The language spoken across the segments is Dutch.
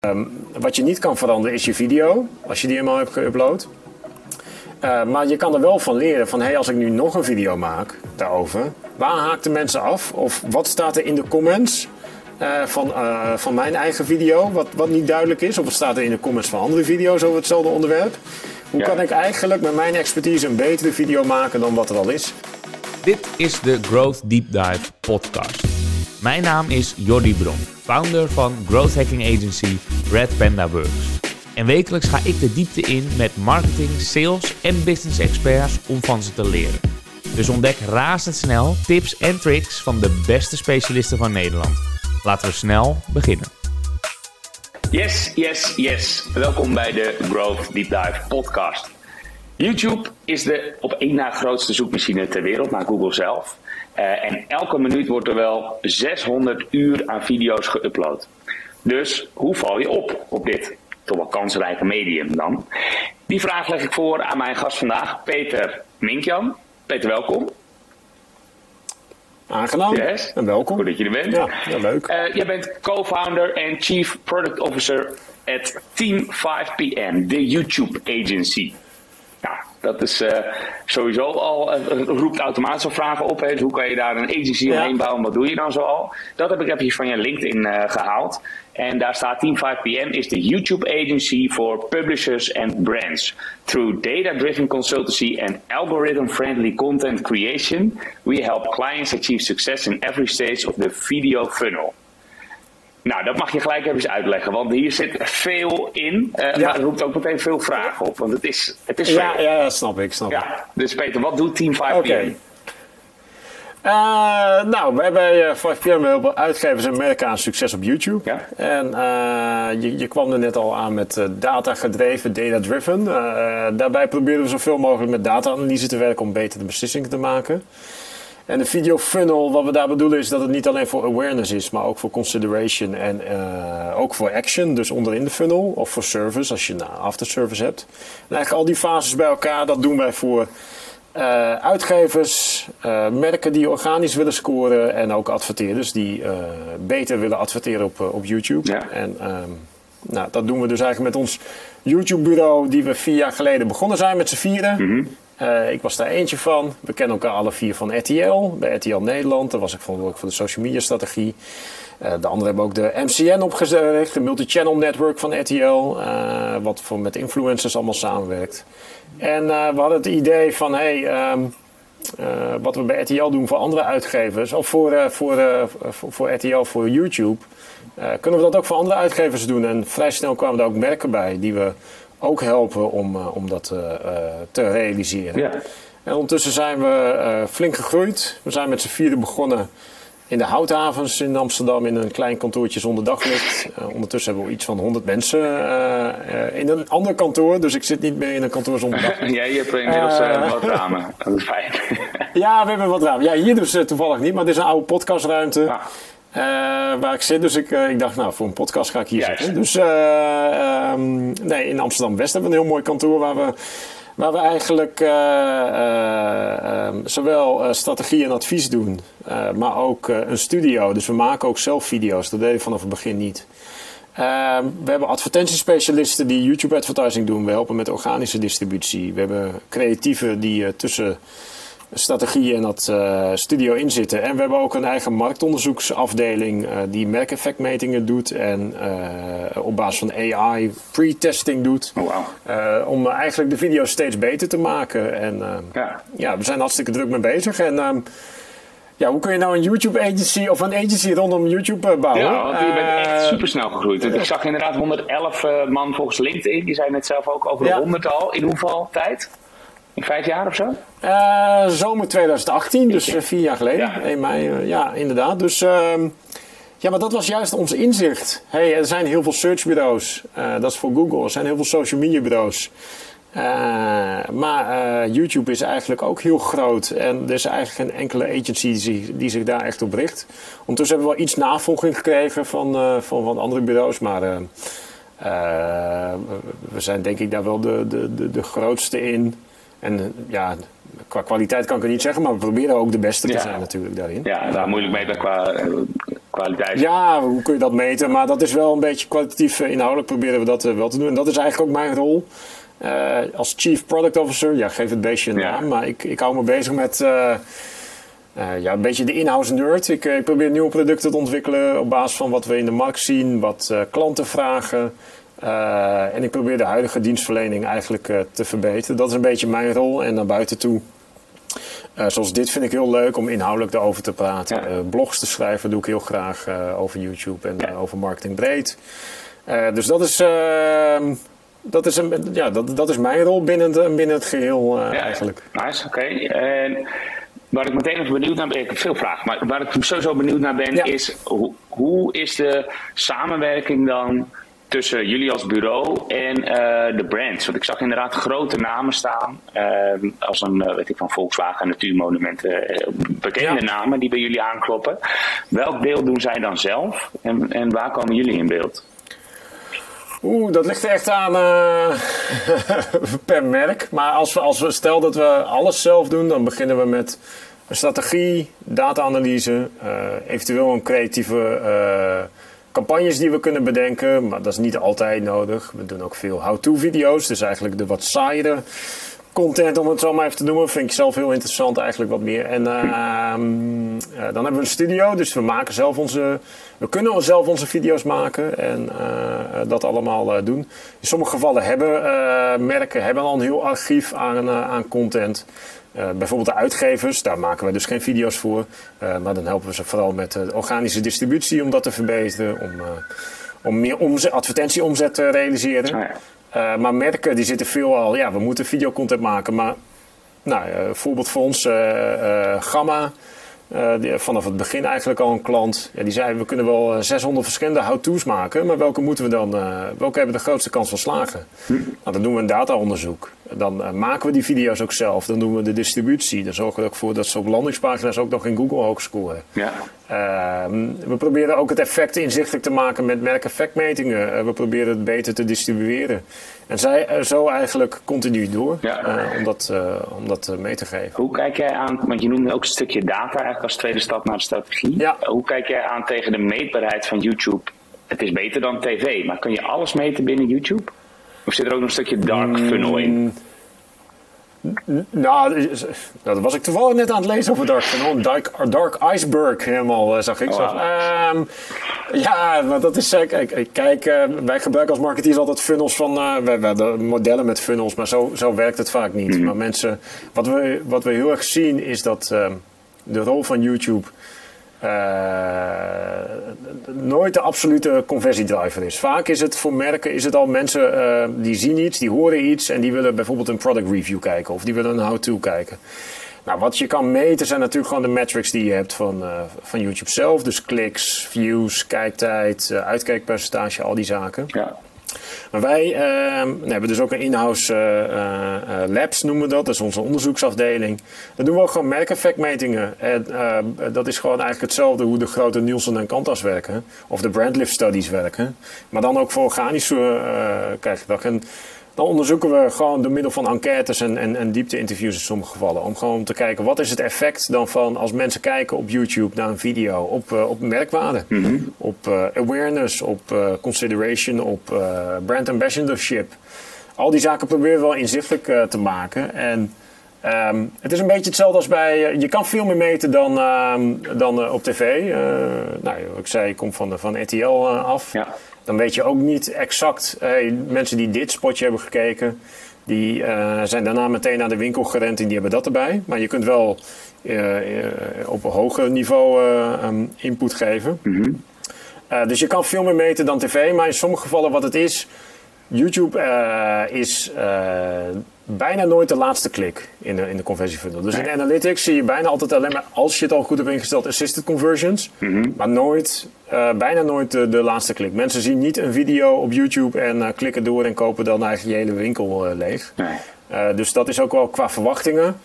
Ehm, wat je niet kan veranderen is je video, als je die eenmaal hebt geüpload. Uh, maar je kan er wel van leren van, hey, als ik nu nog een video maak daarover, waar haakt de mensen af? Of wat staat er in de comments uh, van, uh, van mijn eigen video, wat, wat niet duidelijk is? Of wat staat er in de comments van andere video's over hetzelfde onderwerp? Hoe ja. kan ik eigenlijk met mijn expertise een betere video maken dan wat er al is? Dit is de Growth Deep Dive podcast. Mijn naam is Jordi Bron, founder van growth hacking agency Red Panda Works. En wekelijks ga ik de diepte in met marketing, sales en business experts om van ze te leren. Dus ontdek razendsnel tips en tricks van de beste specialisten van Nederland. Laten we snel beginnen. Yes, yes, yes. Welkom bij de Growth Deep Dive podcast. YouTube is de op één na grootste zoekmachine ter wereld, na Google zelf. Uh, en elke minuut wordt er wel 600 uur aan video's geüpload. Dus hoe val je op op dit toch wel kansrijke medium dan? Die vraag leg ik voor aan mijn gast vandaag, Peter Minkjan. Peter, welkom. Aangenaam yes. en welkom. Goed dat je er bent. Ja, ja leuk. Uh, jij bent co-founder en chief product officer at Team 5PM, de YouTube agency. Dat is uh, sowieso al, uh, roept automatisch al vragen op. Hè. Dus hoe kan je daar een agency ja. omheen bouwen? Wat doe je dan zo al? Dat heb ik even van je LinkedIn uh, gehaald. En daar staat Team 5PM is de YouTube agency for publishers and brands. Through data-driven consultancy and algorithm-friendly content creation, we help clients achieve success in every stage of the video funnel. Nou, dat mag je gelijk even uitleggen, want hier zit veel in, uh, ja. maar het roept ook meteen veel vragen op, want het is, het is ja, veel. Ja, snap ik, snap ja. Dus Peter, wat doet Team 5PM? Okay. Uh, nou, wij bij uh, 5PM helpen uitgevers en merken aan succes op YouTube. Ja. En uh, je, je, kwam er net al aan met data gedreven, data driven. daarbij proberen we zoveel mogelijk met data-analyse te werken om betere beslissingen te maken. En de video funnel, wat we daar bedoelen, is dat het niet alleen voor awareness is, maar ook voor consideration en uh, ook voor action, dus onderin de funnel, of voor service, als je een after service hebt. En eigenlijk al die fases bij elkaar, dat doen wij voor uh, uitgevers, uh, merken die organisch willen scoren en ook adverteerders die beter willen adverteren op, op YouTube. Ja. En um, nou, dat doen we dus eigenlijk met ons YouTube-bureau, die we vier jaar geleden begonnen zijn met z'n vieren. Mm -hmm. Uh, ik was daar eentje van. We kennen elkaar alle vier van RTL. Bij RTL Nederland. Daar was ik verantwoordelijk voor de social media strategie. Uh, de anderen hebben ook de MCN opgericht. De multi-channel network van RTL. Uh, wat voor met influencers allemaal samenwerkt. En we hadden het idee van... Hey, um, wat we bij RTL doen voor andere uitgevers. Of voor, voor, voor, voor RTL, voor YouTube. kunnen we dat ook voor andere uitgevers doen. En vrij snel kwamen er ook merken bij die we ook helpen om, uh, om dat uh, te realiseren. Ja. En ondertussen zijn we flink gegroeid. We zijn met z'n vieren begonnen in de Houthavens in Amsterdam in een klein kantoortje zonder daglicht. ondertussen hebben we iets van 100 mensen in een ander kantoor. Dus ik zit niet meer in een kantoor zonder daglicht. ja, je hebt inmiddels wat ramen. Dat is fijn. ja, we hebben wat ramen. Ja, hier dus toevallig niet, maar dit is een oude podcastruimte. Ja. Uh, waar ik zit. Dus ik, uh, ik dacht, nou, voor een podcast ga ik hier zitten. Dus uh, um, nee, in Amsterdam-West hebben we een heel mooi kantoor waar we, waar we eigenlijk um, zowel strategie en advies doen, maar ook een studio. Dus we maken ook zelf video's. Dat deden we vanaf het begin niet. we hebben advertentiespecialisten die YouTube advertising doen. We helpen met organische distributie. We hebben creatieven die tussen strategie en dat uh, studio inzitten. En we hebben ook een eigen marktonderzoeksafdeling uh, die merkeffectmetingen doet en uh, op basis van AI pre-testing doet. Oh, wow. om eigenlijk de video steeds beter te maken. En ja. ja. we zijn hartstikke druk mee bezig. En um, ja, hoe kun je nou een YouTube agency of een agency rondom YouTube bouwen? Ja, want je bent echt supersnel gegroeid. Ik zag inderdaad 111 man volgens LinkedIn. Die zijn het zelf ook over de Ja. 100 al. In hoeveel tijd? In vijf jaar of zo? Uh, zomer 2018, dus uh, vier jaar geleden. Ja. 1 mei, uh, ja, inderdaad. Dus uh, ja, maar dat was juist ons inzicht. Hey, er zijn heel veel searchbureaus. dat is voor Google. Er zijn heel veel social media bureaus. maar YouTube is eigenlijk ook heel groot. En er is eigenlijk geen enkele agency die zich, die zich daar echt op richt. Ondertussen hebben we wel iets navolging gekregen van, van, van andere bureaus. Maar we zijn denk ik daar wel de, de, de, de grootste in. En ja, qua kwaliteit kan ik het niet zeggen, maar we proberen ook de beste te Ja. zijn natuurlijk daarin. Ja, daar moeilijk mee qua, qua kwaliteit. Ja, hoe kun je dat meten? Maar dat is wel een beetje kwalitatief inhoudelijk proberen we dat wel te doen. En dat is eigenlijk ook mijn rol. als Chief Product Officer, ja, geef het beestje een naam. Maar ik, ik hou me bezig met ja, een beetje de in-house nerd. Ik, ik, probeer nieuwe producten te ontwikkelen op basis van wat we in de markt zien, wat klanten vragen. Uh, en ik probeer de huidige dienstverlening eigenlijk uh, te verbeteren. Dat is een beetje mijn rol. En naar buiten toe, uh, zoals dit vind ik heel leuk om inhoudelijk erover te praten. Ja. blogs te schrijven doe ik heel graag over YouTube en ja. over marketing breed. dus dat is, ehm, dat, is een, ja, dat, dat is mijn rol binnen, de, binnen het geheel ja, eigenlijk. Nice, oké. En Waar ik meteen even benieuwd naar ben, ik heb veel vragen, maar waar ik sowieso benieuwd naar ben, is hoe, hoe is de samenwerking dan tussen jullie als bureau en uh, de brands. Want ik zag inderdaad grote namen staan. Uh, als een, uh, weet ik van Volkswagen, Natuurmonumenten. bekende namen die bij jullie aankloppen. Welk deel doen zij dan zelf? En, en waar komen jullie in beeld? Oeh, dat ligt echt aan per merk. Maar als we, als we stel dat we alles zelf doen, dan beginnen we met een strategie, data-analyse, eventueel een creatieve campagnes die we kunnen bedenken, maar dat is niet altijd nodig. We doen ook veel how-to-video's, dus eigenlijk de wat saaiere content, om het zo maar even te noemen, vind ik zelf heel interessant eigenlijk wat meer. En uh, dan hebben we een studio, dus we maken zelf onze, we kunnen zelf onze video's maken en uh, dat allemaal uh, doen. In sommige gevallen hebben merken hebben al een heel archief aan, aan content. Bijvoorbeeld de uitgevers, daar maken we dus geen video's voor. Maar dan helpen we ze vooral met de organische distributie om dat te verbeteren. Om, om meer omzet, advertentieomzet te realiseren. Oh ja. Maar merken die zitten veel al, ja, we moeten videocontent maken. Maar nou, voorbeeld voor ons, Gamma. Uh, die, vanaf het begin eigenlijk al een klant. Ja, die zei: We kunnen wel 600 verschillende how-to's maken, maar welke moeten we dan, uh, welke hebben de grootste kans van slagen? Hm. Nou, dan doen we een dataonderzoek. Dan uh, maken we die video's ook zelf. Dan doen we de distributie. Dan zorgen we ook voor dat ze op landingspagina's ook nog in Google hoog scoren. Ja. Ehm, we proberen ook het effect inzichtelijk te maken met merkeffectmetingen. we proberen het beter te distribueren. En zij eh, zo eigenlijk continu door eh, om dat, uh, om dat mee te geven. Hoe kijk jij aan, want je noemde ook een stukje data eigenlijk als tweede stap naar de strategie. Ja. Hoe kijk jij aan tegen de meetbaarheid van YouTube? Het is beter dan tv, maar kun je alles meten binnen YouTube? Of zit er ook nog een stukje dark funnel in? Mm, nou, dat was ik toevallig net aan het lezen over Dark. Dark, Dark Iceberg helemaal, eh, zag ik. Wow. Um, ja, maar dat is... Kijk, kijk wij gebruiken als marketeers altijd funnels van... Uh, hebben modellen met funnels, maar zo, zo werkt het vaak niet. Mm. Maar mensen... Wat we, wat we heel erg zien is dat uh, de rol van YouTube nooit de absolute conversiedriver is. Vaak is het voor merken is het al mensen uh, die zien iets, die horen iets en die willen bijvoorbeeld een product review kijken of die willen een how-to kijken. Nou, wat je kan meten zijn natuurlijk gewoon de metrics die je hebt van, uh, van YouTube zelf. Dus kliks, views, kijktijd, uitkijkpercentage, al die zaken. Ja. Wij uh, hebben dus ook een in-house uh, uh, labs, noemen we dat. Dat is onze onderzoeksafdeling. Dan doen we ook gewoon merkeffectmetingen. En dat is gewoon eigenlijk hetzelfde hoe de grote Nielsen en Kantas werken. Of de brandlift studies werken. Maar dan ook voor organische kijkgedrag. En dan onderzoeken we gewoon door middel van enquêtes en, en, en diepte-interviews in sommige gevallen. Om gewoon te kijken wat is het effect dan van als mensen kijken op YouTube naar een video op, uh, op merkwaarde, mhm. op uh, awareness, op uh, consideration, op brand ambassadorship. Al die zaken proberen we wel inzichtelijk te maken. En um, het is een beetje hetzelfde als bij. je kan veel meer meten dan, um, dan op tv. nou, ik zei, ik kom van, van RTL af. Ja dan weet je ook niet exact. mensen die dit spotje hebben gekeken, die uh, zijn daarna meteen naar de winkel gerend en die hebben dat erbij. Maar je kunt wel uh, op een hoger niveau um, input geven. Mm -hmm. dus je kan veel meer meten dan tv, maar in sommige gevallen wat het is. YouTube is bijna nooit de laatste klik in de, in de conversiefunnel. Dus in Analytics zie je bijna altijd alleen maar, als je het al goed hebt ingesteld, assisted conversions. Mhm. Maar nooit, uh, bijna nooit de, de, laatste klik. Mensen zien niet een video op YouTube en uh, klikken door en kopen dan eigenlijk je hele winkel uh, leeg. Nee. dus dat is ook wel qua verwachtingen.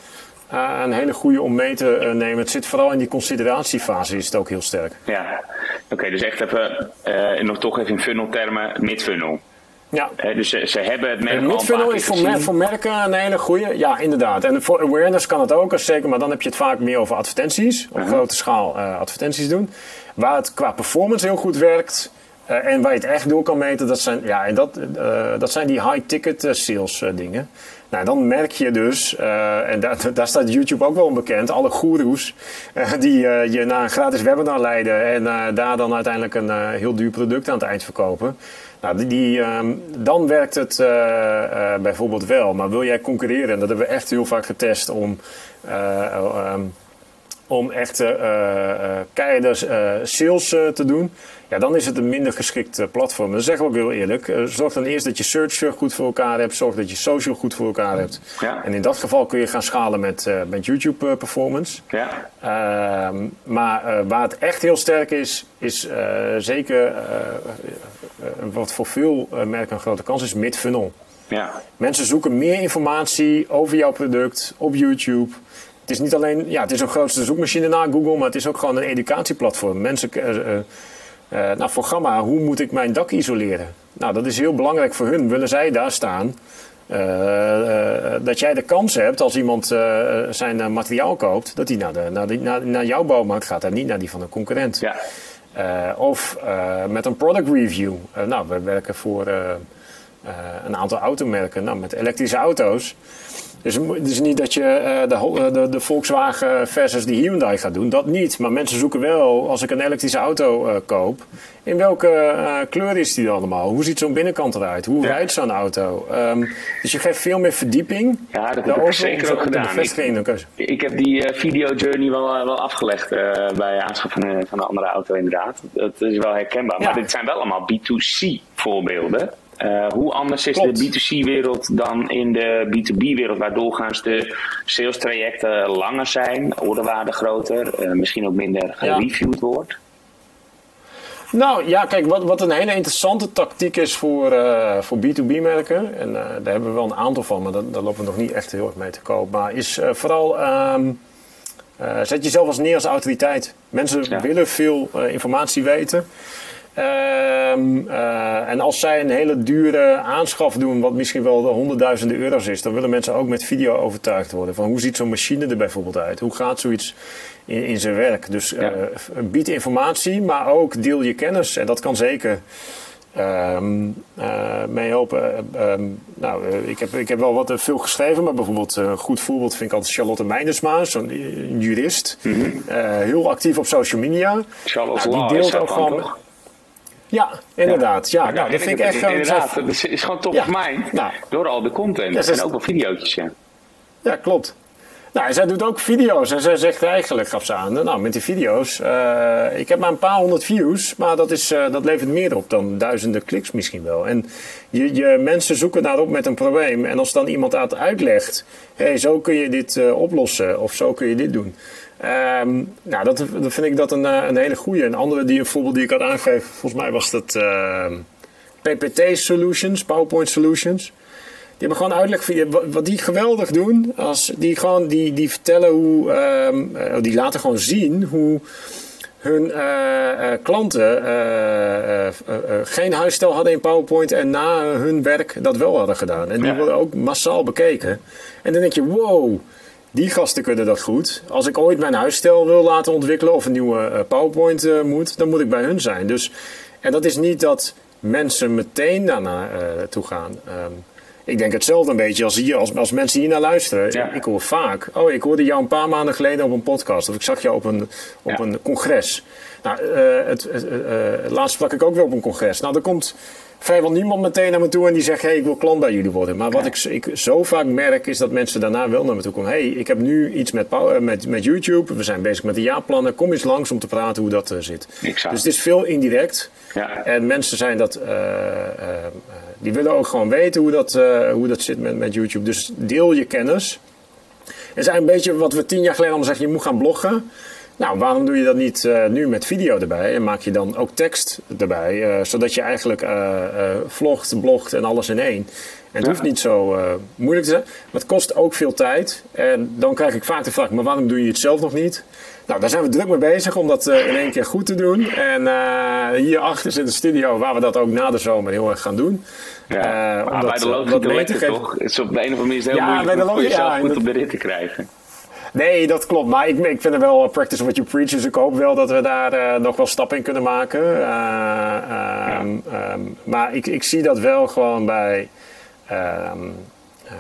een hele goede om mee te nemen. Het zit vooral in die consideratiefase, is het ook heel sterk. Ja, oké, dus echt even, nog toch even in funnel termen, mid-funnel. Ja. dus ze, ze, hebben het merk Midfunnel is voor, voor, merken een hele goede. Ja, inderdaad. En voor awareness kan het ook, zeker, maar dan heb je het vaak meer over advertenties. Op uh grote schaal uh, advertenties doen. Waar het qua performance heel goed werkt. Uh, en waar je het echt door kan meten, dat zijn, ja, en dat, dat zijn die high-ticket sales dingen. Nou, dan merk je dus, uh, en daar, daar staat YouTube ook wel onbekend, alle goeroes uh, die uh, je naar een gratis webinar leiden en daar dan uiteindelijk een heel duur product aan het eind verkopen. Nou, die, die um, dan werkt het bijvoorbeeld wel. Maar wil jij concurreren, en dat hebben we echt heel vaak getest om. Um, om echt keiharde sales te doen, ja, dan is het een minder geschikt platform. Dat zeggen we ook heel eerlijk. zorg dan eerst dat je search goed voor elkaar hebt. Zorg dat je social goed voor elkaar hebt. Ja. En in dat geval kun je gaan schalen met, met YouTube performance. Ja. Ehm, maar waar het echt heel sterk is, is zeker wat voor veel merken een grote kans is, mid-funnel. Ja. Mensen zoeken meer informatie over jouw product op YouTube het is niet alleen, ja, het is een grootste zoekmachine na Google, maar het is ook gewoon een educatieplatform. Mensen, uh, uh, nou, voor Gamma, hoe moet ik mijn dak isoleren? Nou, dat is heel belangrijk voor hun. Willen zij daar staan? dat jij de kans hebt als iemand zijn materiaal koopt, dat hij naar, de, naar, naar, naar jouw bouwmarkt gaat en niet naar die van een concurrent. Ja. Of met een product review. nou, we werken voor een aantal automerken nou, met elektrische auto's. Dus het is niet dat je uh, de, de, de, Volkswagen versus de Hyundai gaat doen. Dat niet. Maar mensen zoeken wel, als ik een elektrische auto uh, koop, in welke uh, kleur is die dan allemaal? Hoe ziet zo'n binnenkant eruit? Hoe ja. rijdt zo'n auto? Um, dus je geeft veel meer verdieping. Ja, dat heb ik zeker ook gedaan. Ik, ik, heb die video journey wel, wel afgelegd bij aanschaf van, van een andere auto inderdaad. Dat is wel herkenbaar. Ja. Maar dit zijn wel allemaal B2C voorbeelden. Uh, hoe anders is Klopt. de B2C-wereld dan in de B2B-wereld, waar doorgaans de sales trajecten langer zijn, ordewaarde groter, uh, misschien ook minder gereviewd ja. wordt? Nou ja, kijk, wat, wat een hele interessante tactiek is voor, uh, voor B2B-merken, en daar hebben we wel een aantal van, maar daar, daar lopen we nog niet echt heel erg mee te koop, maar is vooral. Um, zet jezelf als neer als autoriteit. Mensen ja. willen veel informatie weten. Um, uh, en als zij een hele dure aanschaf doen, wat misschien wel de honderdduizenden euro's is, dan willen mensen ook met video overtuigd worden. Van hoe ziet zo'n machine er bijvoorbeeld uit? Hoe gaat zoiets in, in zijn werk? Dus ja. uh, bied informatie, maar ook deel je kennis. En dat kan zeker um, uh, meehelpen. Um, nou, ik, heb, ik heb wel wat veel geschreven, maar bijvoorbeeld een goed voorbeeld vind ik altijd Charlotte Meinersma, zo'n jurist. Mm -hmm. heel actief op social media. Charlotte nou, die deelt ook gewoon. Ja, inderdaad. Ja, ja nou, dat vind ik echt... Inderdaad, het is, is gewoon top of mind. Nou, door al de content. en ook wel video's, ja. Ja, klopt. Nou, zij doet ook video's en zij zegt eigenlijk, gaf ze aan, nou met die video's, uh, ik heb maar een paar honderd views, maar dat, is, uh, dat levert meer op dan duizenden kliks misschien wel. En je, je mensen zoeken daarop met een probleem en als dan iemand het uitlegt, hé, hey, zo kun je dit uh, oplossen of zo kun je dit doen. Um, nou, dat, dat, vind ik dat een, een hele goede. Een andere die, een voorbeeld die ik had aangegeven, volgens mij was dat uh, PPT Solutions, PowerPoint Solutions. Die hebben gewoon uitleg wat die geweldig doen. Als die gewoon die, die vertellen hoe, um, die laten gewoon zien hoe hun uh, uh, klanten geen huisstijl hadden in PowerPoint en na hun werk dat wel hadden gedaan. En die ja. worden ook massaal bekeken. En dan denk je, wow, die gasten kunnen dat goed. Als ik ooit mijn huisstijl wil laten ontwikkelen of een nieuwe PowerPoint moet, dan moet ik bij hun zijn. Dus, en dat is niet dat mensen meteen daarna toe gaan. Um, ik denk hetzelfde een beetje als, hier, als, als mensen hier naar luisteren. Ja. Ik, hoor vaak, oh, ik hoorde jou een paar maanden geleden op een podcast. Of ik zag jou op een, op ja. een congres. Nou, uh, het, uh, uh, laatst sprak ik ook weer op een congres. Nou, er komt vrijwel niemand meteen naar me toe en die zegt: hey, ik wil klant bij jullie worden. Maar wat ja. ik, ik, zo vaak merk is dat mensen daarna wel naar me toe komen: hey, ik heb nu iets met, met, met YouTube. We zijn bezig met de jaarplannen. Kom eens langs om te praten hoe dat zit. Exact. Dus het is veel indirect. Ja. En mensen zijn dat die willen ook gewoon weten hoe dat, hoe dat zit met, met YouTube. Dus deel je kennis. Het is eigenlijk een beetje wat we tien jaar geleden allemaal zeggen, je moet gaan bloggen. Nou, waarom doe je dat niet uh, nu met video erbij en maak je dan ook tekst erbij, uh, zodat je eigenlijk uh, vlogt, blogt en alles in één. En het hoeft niet zo moeilijk te zijn, maar het kost ook veel tijd. En dan krijg ik vaak de vraag, maar waarom doe je het zelf nog niet? Nou, daar zijn we druk mee bezig om dat in één keer goed te doen. En hier achter zit een studio waar we dat ook na de zomer heel erg gaan doen. Ja, dat, bij de logica toch? Het is op de een of andere manier heel ja, moeilijk om jezelf ja, goed op de rit te krijgen. Nee, dat klopt. Maar ik, ik vind het wel practice what you preach. Dus ik hoop wel dat we daar uh, nog wel stappen in kunnen maken. Uh, ja. um, maar ik, ik zie dat wel gewoon bij... Um, uh,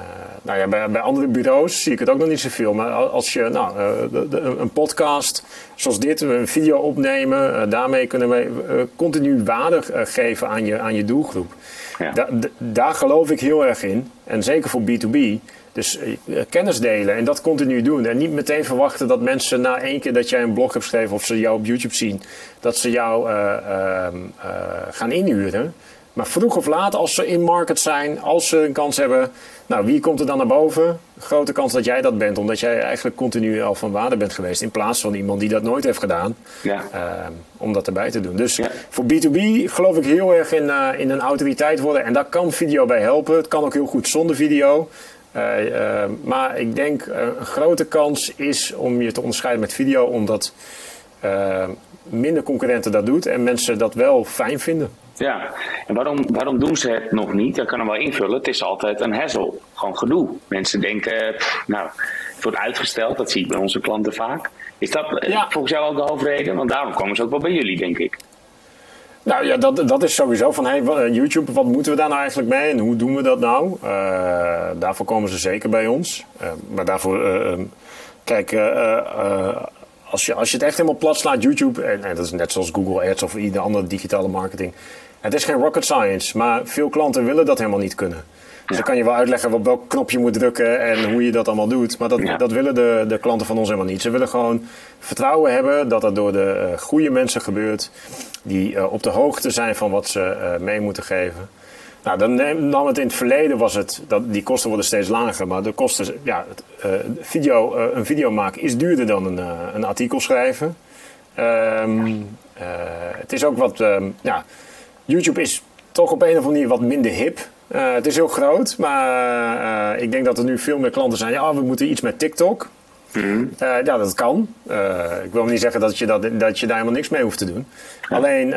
nou ja, bij, bij, andere bureaus zie ik het ook nog niet zoveel. Maar als je nou, de, de, een podcast zoals dit, een video opnemen, daarmee kunnen we continu waarde geven aan je, aan je doelgroep. Ja. Da, daar geloof ik heel erg in. En zeker voor B2B. Dus uh, kennis delen en dat continu doen. En niet meteen verwachten dat mensen na één keer dat jij een blog hebt geschreven of ze jou op YouTube zien, dat ze jou uh, uh, gaan inhuren. Maar vroeg of laat, als ze in market zijn, als ze een kans hebben, nou wie komt er dan naar boven? Grote kans dat jij dat bent, omdat jij eigenlijk continu al van waarde bent geweest. In plaats van iemand die dat nooit heeft gedaan, ja. Ehm, om dat erbij te doen. Dus voor B2B geloof ik heel erg in, in een autoriteit worden. En daar kan video bij helpen. Het kan ook heel goed zonder video. Uh, maar ik denk uh, een grote kans is om je te onderscheiden met video, omdat minder concurrenten dat doet en mensen dat wel fijn vinden. Ja, en waarom, waarom doen ze het nog niet? Dat kan hem wel invullen. Het is altijd een hassle, gewoon gedoe. Mensen denken, nou, het wordt uitgesteld, dat zie ik bij onze klanten vaak. Is dat volgens jou ook de hoofdreden? Want daarom komen ze ook wel bij jullie, denk ik. Nou ja, dat, dat is sowieso van hey, YouTube, wat moeten we daar nou eigenlijk mee en hoe doen we dat nou? Uh, daarvoor komen ze zeker bij ons. Uh, maar daarvoor, uh, kijk, als, je, als je het echt helemaal plat slaat, YouTube, en, en, dat is net zoals Google Ads of ieder andere digitale marketing. Het is geen rocket science, maar veel klanten willen dat helemaal niet kunnen. Dus dan kan je wel uitleggen op welk knop je moet drukken en hoe je dat allemaal doet. Maar dat, dat willen de, de klanten van ons helemaal niet. Ze willen gewoon vertrouwen hebben dat dat door de uh, goede mensen gebeurt. Die uh, op de hoogte zijn van wat ze uh, mee moeten geven. Nou, dan nam het in het verleden was het, dat, die kosten worden steeds lager. Maar de kosten, ja, video, een video maken is duurder dan een, een artikel schrijven. Um, het is ook wat, um, ja, YouTube is toch op een of andere manier wat minder hip. Uh, het is heel groot, maar uh, ik denk dat er nu veel meer klanten zijn. Ja, we moeten iets met TikTok. Mm. Uh, ja, dat kan. ik wil niet zeggen dat je, dat, dat je daar helemaal niks mee hoeft te doen. Ja. Alleen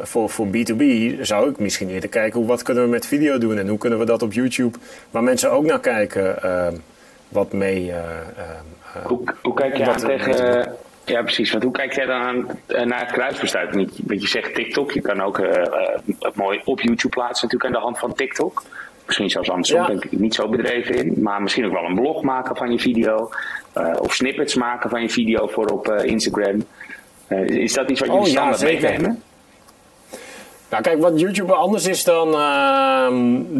voor, voor B2B zou ik misschien eerder kijken hoe, wat kunnen we met video doen en hoe kunnen we dat op YouTube, waar mensen ook naar kijken, wat mee. hoe, hoe kijk je aan tegen ja, precies. Want hoe kijk jij dan aan, eh, naar het kruisbesluit? Want je zegt TikTok, je kan ook uh, het mooi op YouTube plaatsen natuurlijk aan de hand van TikTok. Misschien zelfs andersom, ja. denk ik niet zo bedreven in. Maar misschien ook wel een blog maken van je video. Uh, of snippets maken van je video voor op Instagram. is dat iets wat je oh, standaard ja, meenemen? Nou, kijk, wat YouTube anders is dan, uh,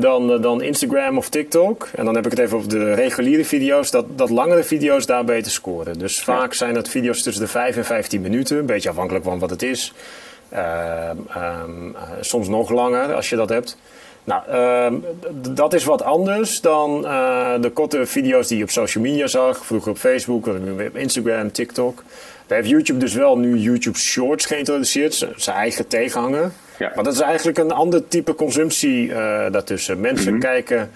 dan, dan Instagram of TikTok. En dan heb ik het even over de reguliere video's. Dat, dat langere video's daar beter scoren. Dus vaak zijn het video's tussen de 5 en 15 minuten. Een beetje afhankelijk van wat het is. Uh, um, soms nog langer als je dat hebt. Nou, ehm, dat is wat anders dan uh, de korte video's die je op social media zag. Vroeger op Facebook, nu op Instagram, TikTok. Daar heeft YouTube dus wel nu YouTube Shorts geïntroduceerd. Zijn eigen tegenhanger. Ja. Maar dat is eigenlijk een ander type consumptie uh, daartussen. Mensen mm -hmm. kijken.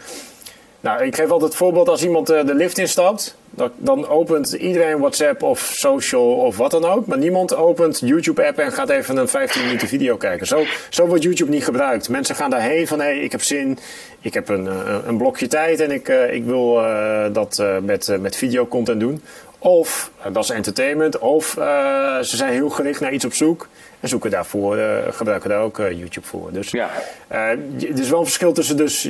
Nou, ik geef altijd het voorbeeld als iemand uh, de lift instapt. Dan, opent iedereen WhatsApp of social of wat dan ook. Maar niemand opent YouTube-app en gaat even een 15 minuten video kijken. Zo, zo wordt YouTube niet gebruikt. Mensen gaan daarheen van hé, hey, ik heb zin. Ik heb een, een, een blokje tijd en ik, ik wil uh, dat met, met videocontent doen. Of, dat is entertainment. Of ze zijn heel gericht naar iets op zoek. En zoeken daarvoor, uh, gebruiken daar ook uh, YouTube voor. Dus ja. uh, er is wel een verschil tussen dus,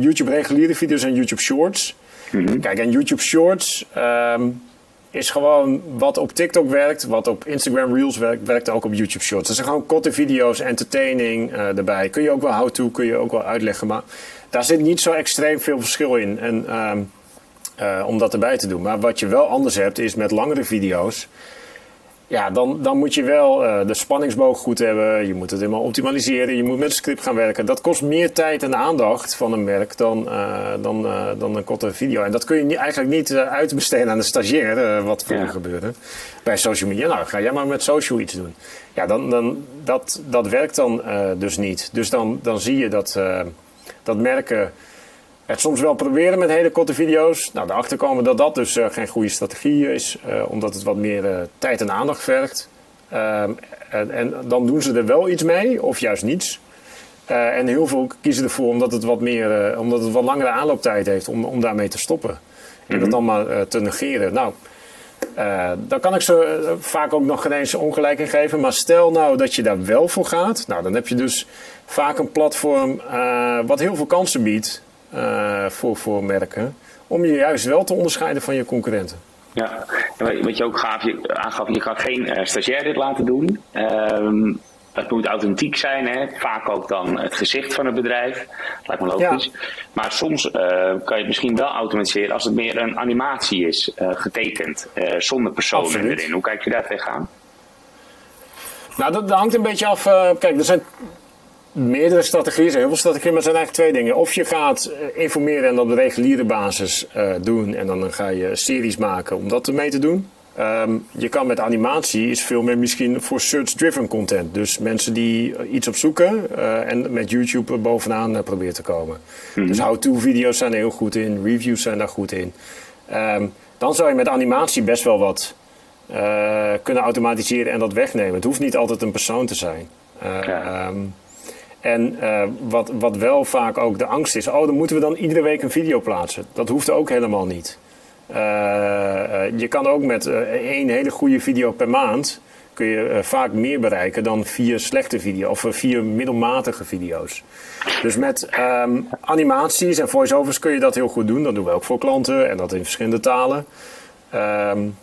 YouTube reguliere video's en YouTube Shorts. Mm -hmm. Kijk, en YouTube Shorts um, is gewoon wat op TikTok werkt, wat op Instagram Reels werkt, werkt ook op YouTube Shorts. Dat zijn gewoon korte video's, entertaining erbij. Kun je ook wel how-to, kun je ook wel uitleggen, maar daar zit niet zo extreem veel verschil in. En, um, om dat erbij te doen. Maar wat je wel anders hebt, is met langere video's ja, dan, dan moet je wel uh, de spanningsboog goed hebben. Je moet het helemaal optimaliseren. Je moet met een script gaan werken. Dat kost meer tijd en aandacht van een merk dan, uh, dan, uh, dan een korte video. En dat kun je niet, eigenlijk niet uitbesteden aan de stagiair, wat vroeger ja. gebeurde. Bij social media. Nou, ga jij maar met social iets doen. Ja, dan, dan, dat, dat werkt dan dus niet. Dus dan, dan zie je dat, dat merken het soms wel proberen met hele korte video's. Nou, erachter komen dat dat dus uh, geen goede strategie is, uh, omdat het wat meer uh, tijd en aandacht vergt. Ehm, en, en, dan doen ze er wel iets mee, of juist niets. en heel veel kiezen ervoor omdat het wat, meer, omdat het wat langere aanlooptijd heeft om, om daarmee te stoppen. En dat mhm. dan maar te negeren. Nou, daar kan ik ze vaak ook nog geen eens ongelijk in geven. Maar stel nou dat je daar wel voor gaat. Nou, dan heb je dus vaak een platform wat heel veel kansen biedt. Uh, voor, voor merken. Om je juist wel te onderscheiden van je concurrenten. Ja, wat je ook gaf, je, aangaf, je kan geen uh, stagiair dit laten doen. Um, het moet authentiek zijn, hè? vaak ook dan het gezicht van het bedrijf. Lijkt me logisch. Maar soms uh, kan je het misschien wel automatiseren als het meer een animatie is, uh, getekend, uh, zonder personen erin. Hoe kijk je daar tegenaan? Nou, dat, dat hangt een beetje af. kijk, er zijn meerdere strategieën, heel veel strategieën, maar het zijn eigenlijk twee dingen. Of je gaat eh, informeren en op de reguliere basis uh, doen en dan ga je series maken om dat mee te doen. Um, je kan met animatie is veel meer misschien voor search-driven content. Dus mensen die iets opzoeken uh, en met YouTube bovenaan uh, proberen te komen. Mm -hmm. Dus how-to-video's zijn er heel goed in, reviews zijn daar goed in. Um, dan zou je met animatie best wel wat uh, kunnen automatiseren en dat wegnemen. Het hoeft niet altijd een persoon te zijn. Ja. Um, en uh, wat, wat wel vaak ook de angst is, oh, dan moeten we dan iedere week een video plaatsen. Dat hoeft ook helemaal niet. Uh, uh, je kan ook met één hele goede video per maand kun je vaak meer bereiken dan vier slechte video's of vier middelmatige video's. Dus met um, animaties en voiceovers kun je dat heel goed doen. Dat doen we ook voor klanten en dat in verschillende talen. Um,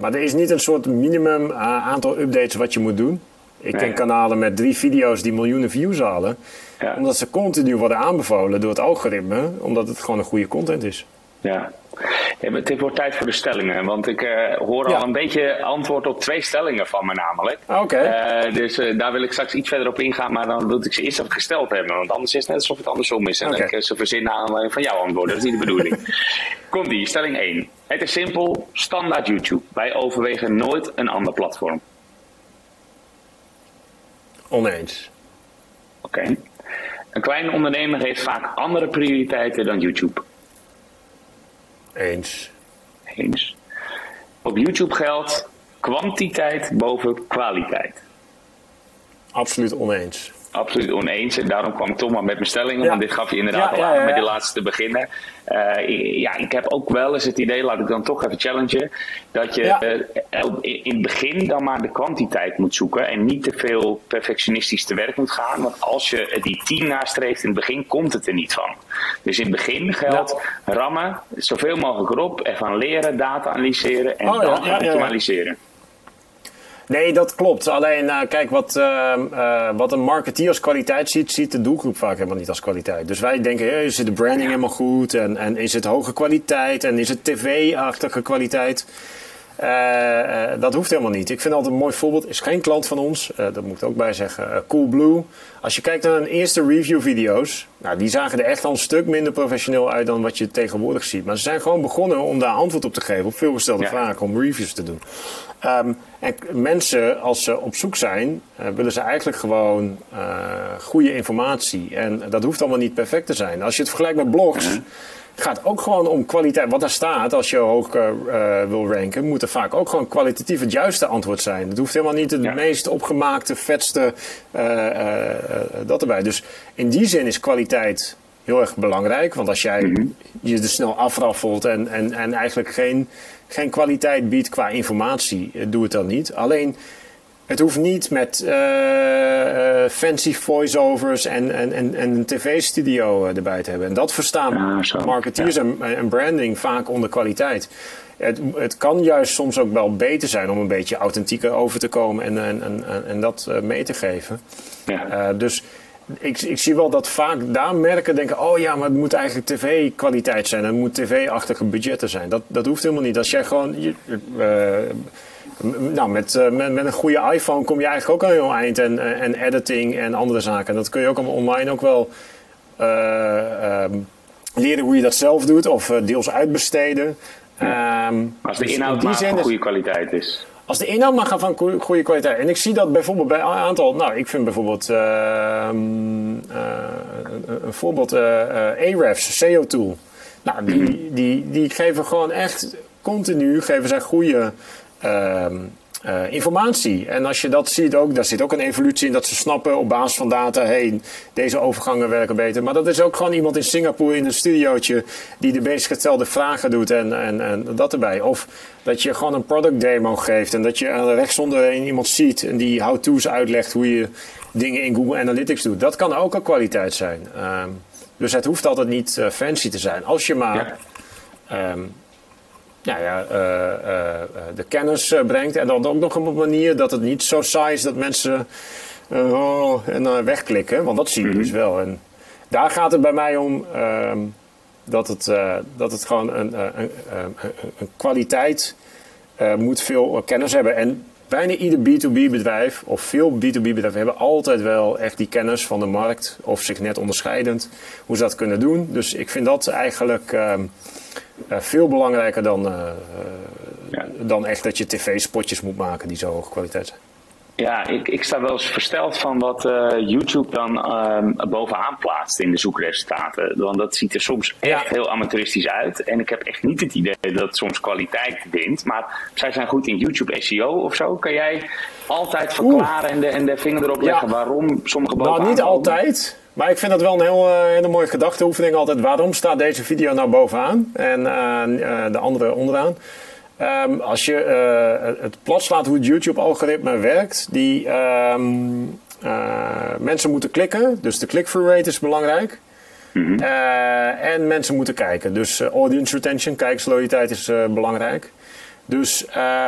maar er is niet een soort minimum aantal updates wat je moet doen. Ik ken kanalen met drie video's die miljoenen views halen. Ja. Omdat ze continu worden aanbevolen door het algoritme. Omdat het gewoon een goede content is. Ja. het wordt tijd voor de stellingen. Want ik uh, hoor al een beetje antwoord op twee stellingen van me namelijk. Ah, oké. Okay. Uh, dus uh, daar wil ik straks iets verder op ingaan. Maar dan wil ik ze eerst even gesteld hebben. Want anders is het net alsof het andersom is. En okay. ik ze verzinnen aan van jouw antwoord. Dat is niet de bedoeling. Komt die, stelling 1. Het is simpel. Standaard YouTube. Wij overwegen nooit een ander platform. Oneens. Oké. Okay. Een kleine ondernemer heeft vaak andere prioriteiten dan YouTube. Eens. Eens. Op YouTube geldt kwantiteit boven kwaliteit. Absoluut oneens absoluut oneens. En daarom kwam ik toch maar met mijn stellingen. Want dit gaf je inderdaad al aan met die laatste te beginnen. Uh, ja, ik heb ook wel eens het idee, laat ik dan toch even challengen. Dat je uh, in het begin dan maar de kwantiteit moet zoeken. En niet te veel perfectionistisch te werk moet gaan. Want als je die team nastreeft in het begin, komt het er niet van. Dus in het begin geldt rammen, zoveel mogelijk erop. Ervan leren, data analyseren en oh, dan optimaliseren. Nee, dat klopt. Alleen, uh, kijk, wat, uh, uh, wat een marketeer als kwaliteit ziet, ziet de doelgroep vaak helemaal niet als kwaliteit. Dus wij denken, hey, is de branding helemaal goed? En, en is het hoge kwaliteit? En is het tv-achtige kwaliteit? Uh, dat hoeft helemaal niet. Ik vind altijd een mooi voorbeeld. Is geen klant van ons. Uh, dat moet ik ook bij zeggen. Coolblue. Als je kijkt naar hun eerste review-video's. Nou, die zagen er echt al een stuk minder professioneel uit dan wat je tegenwoordig ziet. Maar ze zijn gewoon begonnen om daar antwoord op te geven. Op veelgestelde ja. vragen. Om reviews te doen. Um, en mensen, als ze op zoek zijn, willen ze eigenlijk gewoon goede informatie. En dat hoeft allemaal niet perfect te zijn. Als je het vergelijkt met blogs. Mhm gaat ook gewoon om kwaliteit. Wat daar staat, als je hoog uh, wil ranken, moet er vaak ook gewoon kwalitatief het juiste antwoord zijn. Het hoeft helemaal niet het ja. meest opgemaakte, vetste, uh, dat erbij. Dus in die zin is kwaliteit heel erg belangrijk. Want als jij mm -hmm. je er snel afraffelt en, en, en eigenlijk geen, geen kwaliteit biedt qua informatie, doe het dan niet. Alleen het hoeft niet met uh, fancy voiceovers en, en, en, en een tv-studio erbij te hebben. En dat verstaan ja, marketeers ja. en, en, branding vaak onder kwaliteit. Het, het kan juist soms ook wel beter zijn om een beetje authentieker over te komen en, en, en, en dat mee te geven. Ja. Uh, dus ik, ik zie wel dat vaak daar merken denken: oh ja, maar het moet eigenlijk tv-kwaliteit zijn. Het moet tv-achtige budgetten zijn. Dat, dat hoeft helemaal niet. Als jij gewoon. Je, nou, met, met, met, een goede iPhone kom je eigenlijk ook al heel eind. En, en editing en andere zaken. Dat kun je ook online ook wel ehm, leren hoe je dat zelf doet. Of deels uitbesteden. Ehm, als de dus inhoud maar van goede kwaliteit is. Als de inhoud maar van goede kwaliteit. En ik zie dat bijvoorbeeld bij een aantal. Nou, ik vind bijvoorbeeld. Uh, uh, een voorbeeld. Uh, Ahrefs, SEO Tool. Nou, die, die, die geven gewoon echt continu. Geven zij goede. Ehm, uh, informatie. En als je dat ziet ook, daar zit ook een evolutie in dat ze snappen op basis van data, heen deze overgangen werken beter. Maar dat is ook gewoon iemand in Singapore in een studiootje die de meest getelde vragen doet en, en, en dat erbij. Of dat je gewoon een product demo geeft en dat je aan onderin iemand ziet en die how-to's uitlegt hoe je dingen in Google Analytics doet. Dat kan ook een kwaliteit zijn. Um, dus het hoeft altijd niet uh, fancy te zijn. Als je maar ja. um, ja, ja, uh, uh, de kennis brengt. En dan ook nog op een manier dat het niet zo saai is dat mensen oh, en, wegklikken. Want dat zie je mm dus wel. En daar gaat het bij mij om ehm, dat, het, dat het gewoon een, een, een kwaliteit moet veel kennis hebben. En bijna ieder B2B bedrijf of veel B2B bedrijven hebben altijd wel echt die kennis van de markt of zich net onderscheidend hoe ze dat kunnen doen. Dus ik vind dat eigenlijk ehm, uh, veel belangrijker dan, uh, ja. dan echt dat je tv-spotjes moet maken die zo hoge kwaliteit zijn. Ja, ik, ik sta wel eens versteld van wat uh, YouTube dan uh, bovenaan plaatst in de zoekresultaten. Want dat ziet er soms echt heel amateuristisch uit. En ik heb echt niet het idee dat het soms kwaliteit wint. Maar zij zijn goed in YouTube SEO of zo. Kan jij altijd verklaren en de, en de vinger erop leggen waarom sommige bovenaan Nou, niet altijd. Maar ik vind dat wel een heel, uh, hele mooie gedachteoefening altijd. Waarom staat deze video nou bovenaan en uh, de andere onderaan? Um, als je het plat slaat hoe het YouTube-algoritme werkt, die um, mensen moeten klikken. Dus de click-through rate is belangrijk. Mm -hmm. en mensen moeten kijken. Dus audience retention, kijksloyaliteit is belangrijk. Dus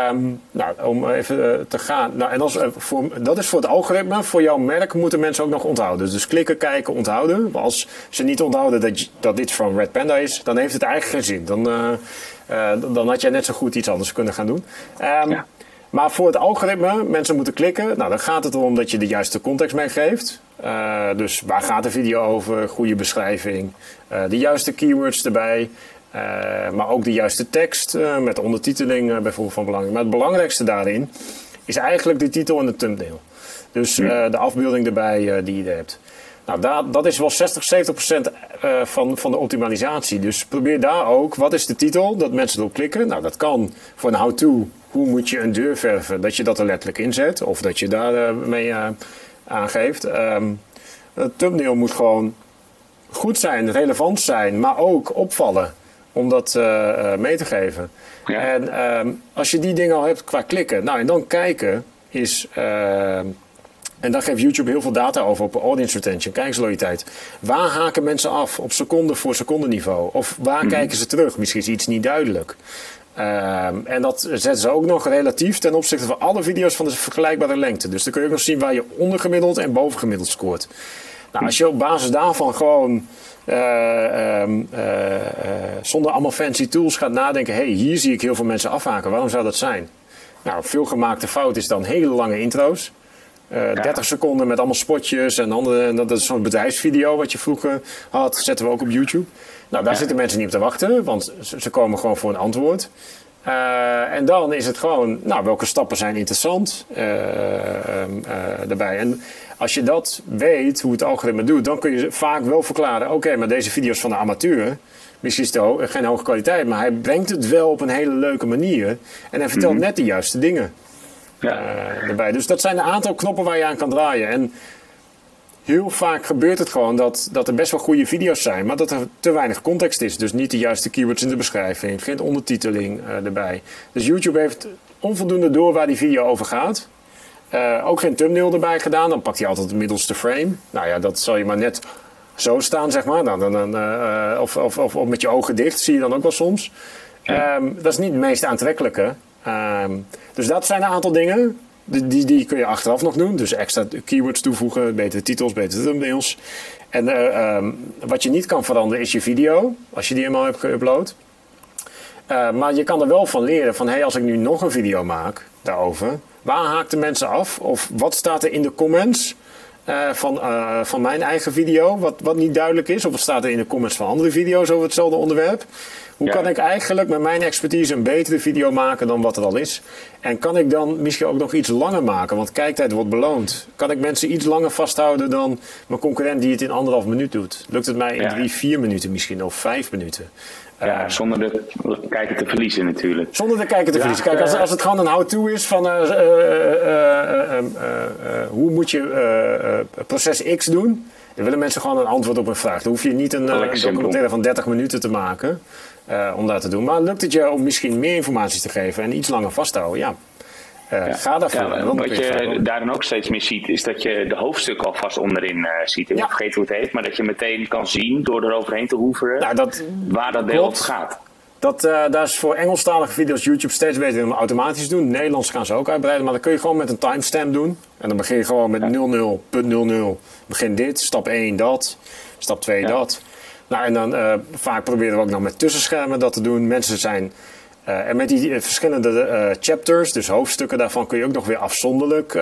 um, nou, om even te gaan. Nou, en als, voor, dat is voor het algoritme. Voor jouw merk moeten mensen ook nog onthouden. Dus klikken, kijken, onthouden. Maar als ze niet onthouden dat, dat dit van Red Panda is, dan heeft het eigenlijk geen zin. Dan, dan had jij net zo goed iets anders kunnen gaan doen. Um, ja. Maar voor het algoritme, mensen moeten klikken. Nou, dan gaat het erom dat je de juiste context meegeeft. dus waar gaat de video over? Goede beschrijving. de juiste keywords erbij. Uh, maar ook de juiste tekst met ondertiteling uh, bijvoorbeeld van belang. Maar het belangrijkste daarin is eigenlijk de titel en de thumbnail. Dus de afbeelding erbij die je hebt. Nou, daar, dat is wel 60, 70 procent van, van de optimalisatie. Dus probeer daar ook, wat is de titel, dat mensen erop klikken. Nou, dat kan voor een how-to, hoe moet je een deur verven, dat je dat er letterlijk inzet. Of dat je daar mee aangeeft. Um, het thumbnail moet gewoon goed zijn, relevant zijn, maar ook opvallen om dat uh, mee te geven. En uh, als je die dingen al hebt qua klikken, nou en dan kijken is. Uh, en daar geeft YouTube heel veel data over op audience retention, kijkersloyaliteit. Waar haken mensen af op seconde voor seconde niveau? Of waar mm kijken ze terug? Misschien is iets niet duidelijk. Ehm, en dat zetten ze ook nog relatief ten opzichte van alle video's van de vergelijkbare lengte. Dus dan kun je ook nog zien waar je ondergemiddeld en bovengemiddeld scoort. Nou, als je op basis daarvan gewoon uh, um, uh, zonder allemaal fancy tools gaat nadenken: hey, hier zie ik heel veel mensen afhaken, waarom zou dat zijn? Nou, veel gemaakte fout is dan hele lange intro's. Uh, 30 seconden met allemaal spotjes en andere. Dat is zo'n bedrijfsvideo wat je vroeger had. Zetten we ook op YouTube. Nou, daar ja. zitten mensen niet op te wachten, want ze komen gewoon voor een antwoord. Uh, en dan is het gewoon, nou, welke stappen zijn interessant uh, daarbij. En als je dat weet, hoe het algoritme doet, dan kun je vaak wel verklaren: oké, maar deze video's van de amateur. Misschien is het geen hoge kwaliteit, maar hij brengt het wel op een hele leuke manier. En hij vertelt mm -hmm. net de juiste dingen ja. erbij. Dus dat zijn een aantal knoppen waar je aan kan draaien. En heel vaak gebeurt het gewoon dat, dat er best wel goede video's zijn, maar dat er te weinig context is. Dus niet de juiste keywords in de beschrijving, geen ondertiteling uh, erbij. Dus YouTube heeft onvoldoende door waar die video over gaat. Uh, ook geen thumbnail erbij gedaan, dan pakt hij altijd het middelste frame. Nou ja, dat zal je maar net zo staan, zeg maar. Nou, dan, dan, uh, of, of, of, of, met je ogen dicht, zie je dan ook wel soms. Ja. Um, dat is niet het meest aantrekkelijke. Um, dus dat zijn een aantal dingen. Die, die, kun je achteraf nog doen. Dus extra keywords toevoegen, betere titels, betere thumbnails. En uh, um, wat je niet kan veranderen is je video, als je die eenmaal hebt geüpload. Uh, maar je kan er wel van leren van, hey, als ik nu nog een video maak, daarover. Waar haakten mensen af? Of wat staat er in de comments uh, van, van mijn eigen video, wat, wat niet duidelijk is? Of wat staat er in de comments van andere video's over hetzelfde onderwerp? Hoe kan ik eigenlijk met mijn expertise een betere video maken dan wat er al is? En kan ik dan misschien ook nog iets langer maken? Want kijktijd wordt beloond. Kan ik mensen iets langer vasthouden dan mijn concurrent die het in anderhalf minuut doet? Lukt het mij in drie, vier minuten misschien of vijf minuten? Ja, zonder de kijken te verliezen natuurlijk. Zonder de kijken te verliezen. Kijk, als, als het gewoon een how-to is van uh, uh, hoe moet je proces X doen, dan willen mensen gewoon een antwoord op een vraag. Dan hoef je niet een, een documentaire van 30 minuten te maken om dat te doen. Maar lukt het je om misschien meer informatie te geven en iets langer vast te houden? Ja, uh, ja. Ga daarvoor. Ja, wat je daarin ook steeds meer ziet, is dat je de hoofdstukken alvast onderin uh, ziet. Ik ja. vergeet hoe het heet, maar dat je meteen kan zien door eroverheen te hoeveren nou, dat, waar dat deel over gaat. Dat, uh, daar is voor Engelstalige video's YouTube steeds beter om automatisch te doen. Nederlands gaan ze ook uitbreiden, maar dat kun je gewoon met een timestamp doen. En dan begin je gewoon met 00.00. Begin dit, stap 1 dat, stap 2 dat. Nou, en dan vaak proberen we ook nog met tussenschermen dat te doen. Mensen zijn uh, en met die uh, verschillende uh, chapters, dus hoofdstukken daarvan, kun je ook nog weer afzonderlijk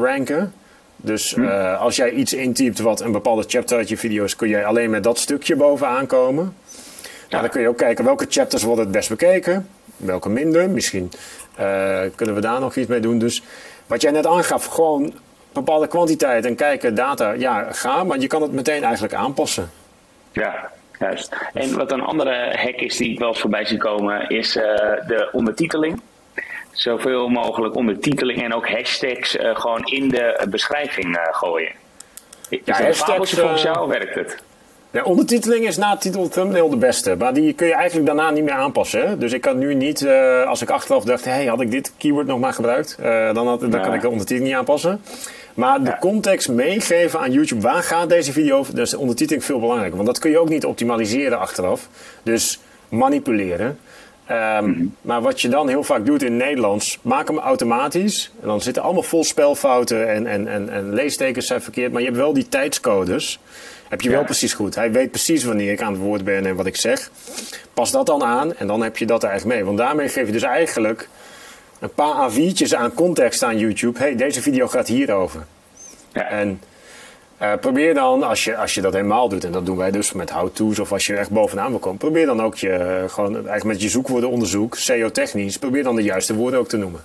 ranken. Dus hm. als jij iets intypt wat een bepaalde chapter uit je video is, kun jij alleen met dat stukje bovenaan komen. Nou, dan kun je ook kijken welke chapters worden het best bekeken, welke minder. Misschien kunnen we daar nog iets mee doen. Dus wat jij net aangaf, gewoon bepaalde kwantiteit en kijken, data, ja, ga, maar je kan het meteen eigenlijk aanpassen. Ja, Juist. En wat een andere hack is die ik wel eens voorbij zie komen, is uh, de ondertiteling. Zoveel mogelijk ondertiteling en ook hashtags uh, gewoon in de beschrijving uh, gooien. Is ja, hashtags, voor jou werkt het? De ondertiteling is na titel thumbnail de beste, maar die kun je eigenlijk daarna niet meer aanpassen. Hè? Dus ik kan nu niet, uh, als ik achteraf dacht, hey, had ik dit keyword nog maar gebruikt, uh, dan, had, dan ja. kan ik de ondertiteling niet aanpassen. Maar de context meegeven aan YouTube, waar gaat deze video over? Dus de ondertiteling veel belangrijker, want dat kun je ook niet optimaliseren achteraf. Dus manipuleren. Um, Maar wat je dan heel vaak doet in Nederlands, maak hem automatisch. En dan zitten allemaal vol spelfouten en, en, en, en leestekens zijn verkeerd. Maar je hebt wel die tijdscodes. Heb je wel precies goed. Hij weet precies wanneer ik aan het woord ben en wat ik zeg. Pas dat dan aan en dan heb je dat eigenlijk mee. Want daarmee geef je dus eigenlijk een paar A4'tjes aan context aan YouTube. hey, deze video gaat hierover. Ja. En uh, probeer dan, als je, als je dat helemaal doet, en dat doen wij dus met how-to's of als je er echt bovenaan wil komen, probeer dan ook je, uh, gewoon eigenlijk met je zoekwoordenonderzoek, SEO-technisch, probeer dan de juiste woorden ook te noemen.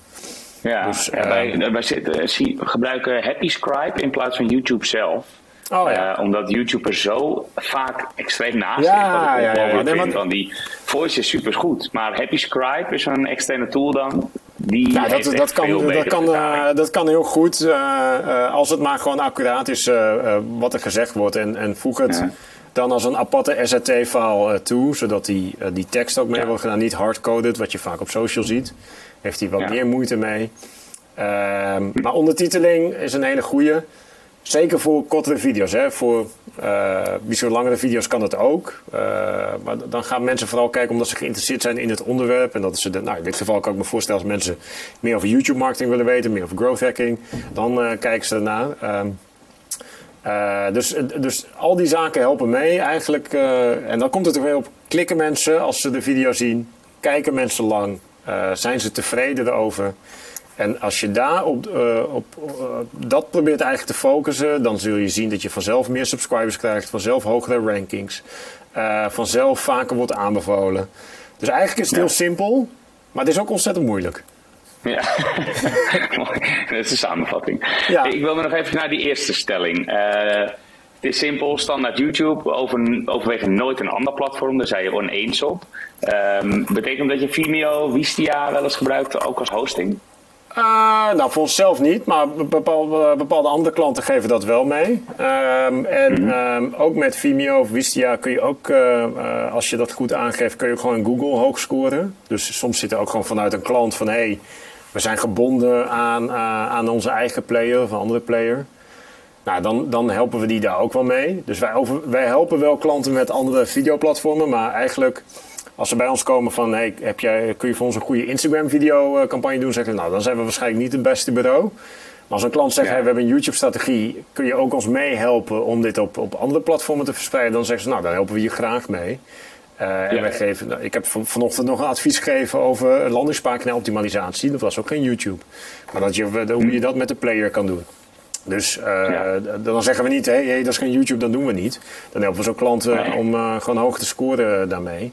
Ja, dus, ja wij, wij zitten, gebruiken Happy Scribe in plaats van YouTube zelf. Oh, ja. uh, omdat YouTube er zo vaak extreem naast ja. Ja, ja, ja. Want... Die voice is super goed. Maar Happy Scribe is een externe tool dan. Die ja, dat, dat, kan, dat, kan, uh, dat kan heel goed. Uh, als het maar gewoon accuraat is wat er gezegd wordt. En, en voeg het dan als een aparte SRT-file toe. Zodat die, die tekst ook mee wordt gedaan. Niet hardcoded, wat je vaak op social ziet. Heeft hij wat meer moeite mee. Ehm, maar ondertiteling is een hele goede. Zeker voor kortere video's. Hè. Voor uh, langere video's kan dat ook. Uh, maar dan gaan mensen vooral kijken omdat ze geïnteresseerd zijn in het onderwerp. En dat ze de, nou, in dit geval kan ik me voorstellen als mensen meer over YouTube marketing willen weten, meer over growth hacking. Dan uh, kijken ze ernaar. Uh, dus, dus al die zaken helpen mee eigenlijk. en dan komt het er weer op. Klikken mensen als ze de video zien? Kijken mensen lang? zijn ze tevreden erover? En als je daar op, uh, op uh, dat probeert eigenlijk te focussen, dan zul je zien dat je vanzelf meer subscribers krijgt, vanzelf hogere rankings, uh, vanzelf vaker wordt aanbevolen. Dus eigenlijk is het heel simpel, maar het is ook ontzettend moeilijk. Ja, dat is de samenvatting. Ja. Ik wil nog even naar die eerste stelling. het is simpel, standaard YouTube, over, overwege nooit een ander platform, daar zijn je oneens op. Um, betekent dat je Vimeo, Wistia wel eens gebruikt, ook als hosting? Uh, nou, voor onszelf niet, maar bepaalde, bepaalde andere klanten geven dat wel mee. Um, en mm um, ook met Vimeo of Wistia kun je ook, uh, uh, als je dat goed aangeeft, kun je gewoon in Google hoog scoren. Dus soms zit er ook gewoon vanuit een klant van, hé, hey, we zijn gebonden aan, aan onze eigen player of een andere player. Nou, dan, dan helpen we die daar ook wel mee. Dus wij, over, wij helpen wel klanten met andere videoplatformen, maar eigenlijk als ze bij ons komen van, hey, heb jij, kun je voor ons een goede Instagram-video campagne doen? Zeggen nou, dan zijn we waarschijnlijk niet het beste bureau. Maar als een klant zegt, hey, we hebben een YouTube-strategie, kun je ook ons meehelpen om dit op, op andere platformen te verspreiden? Dan zeggen ze, nou, daar helpen we je graag mee. en wij geven, nou, ik heb vanochtend nog een advies gegeven over landingspagina optimalisatie. Dat was ook geen YouTube. Maar dat je, hoe je dat met de player kan doen. Dus dan zeggen we niet, hé, hey, dat is geen YouTube, dan doen we niet. Dan helpen we zo klanten om gewoon hoog te scoren daarmee.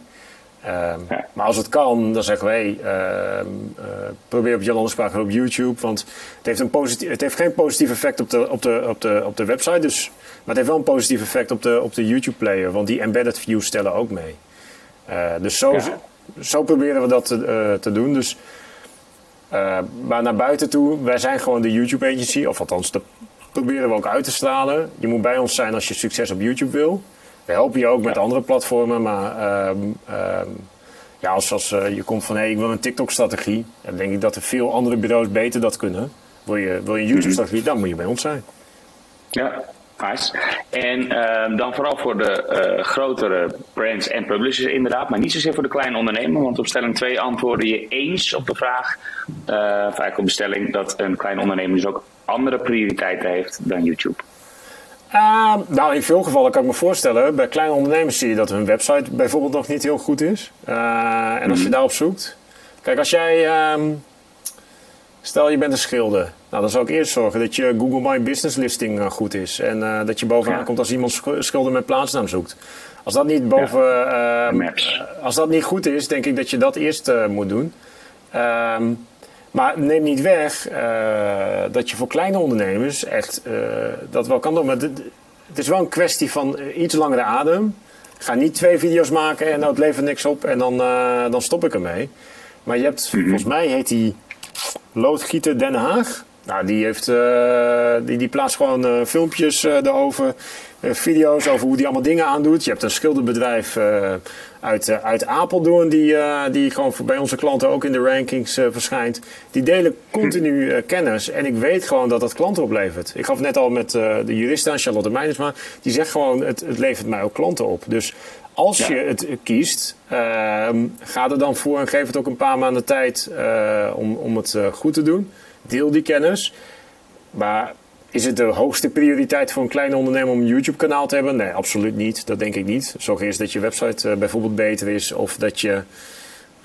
Ehm, maar als het kan, dan zeggen wij, ehm, uh, probeer op je landingspagina op YouTube. Want het heeft, een positief, het heeft geen positief effect op de, op, de, op, de, op de website. Dus, maar het heeft wel een positief effect op de, op de YouTube-player. Want die embedded views stellen ook mee. Uh, dus zo, zo proberen we dat te, uh, te doen. Dus, maar naar buiten toe, wij zijn gewoon de YouTube-agency. Of althans, dat proberen we ook uit te stralen. Je moet bij ons zijn als je succes op YouTube wil. We helpen je ook met andere platformen, maar ehm, ehm, ja, als, als uh, je komt van hé, hey, ik wil een TikTok-strategie, dan denk ik dat er veel andere bureaus beter dat kunnen. Wil je, wil je een YouTube-strategie, dan moet je bij ons zijn. Ja, nice. En uh, dan vooral voor de uh, grotere brands en publishers inderdaad, maar niet zozeer voor de kleine ondernemer, want op stelling 2 antwoordde je eens op de vraag, vaak op de stelling, dat een kleine ondernemer dus ook andere prioriteiten heeft dan YouTube. Uh, nou, in veel gevallen kan ik me voorstellen, bij kleine ondernemers zie je dat hun website bijvoorbeeld nog niet heel goed is. Uh, en als je mhm. daarop zoekt. Kijk, als jij. Um, stel je bent een schilder. Nou, dan zou ik eerst zorgen dat je Google My Business listing uh, goed is. En uh, dat je bovenaan komt als iemand schilder met plaatsnaam zoekt. Als dat niet boven. Ja. Uh, als dat niet goed is, denk ik dat je dat eerst moet doen. Um, maar neem niet weg uh, dat je voor kleine ondernemers echt uh, dat wel kan doen. Maar het, het is wel een kwestie van iets langere adem. Ga niet twee video's maken en nou, het levert niks op en dan, uh, dan stop ik ermee. Maar je hebt, mhm. volgens mij heet die Loodgieter Den Haag. Nou, die, heeft, die, die plaatst gewoon filmpjes erover. Eh, video's over hoe die allemaal dingen aandoet. Je hebt een schilderbedrijf uh, uit, uh, uit Apeldoorn, die, die gewoon bij onze klanten ook in de rankings verschijnt. Die delen continu kennis. En ik weet gewoon dat dat klanten oplevert. Ik gaf net al met de jurist aan, Charlotte Meinersma. Die zegt gewoon: het, het levert mij ook klanten op. Dus als je het kiest, ehm, ga er dan voor en geef het ook een paar maanden tijd om, om het goed te doen. Deel die kennis. Maar is het de hoogste prioriteit voor een kleine ondernemer om een YouTube-kanaal te hebben? Nee, absoluut niet. Dat denk ik niet. Zorg eerst dat je website uh, bijvoorbeeld beter is of dat je.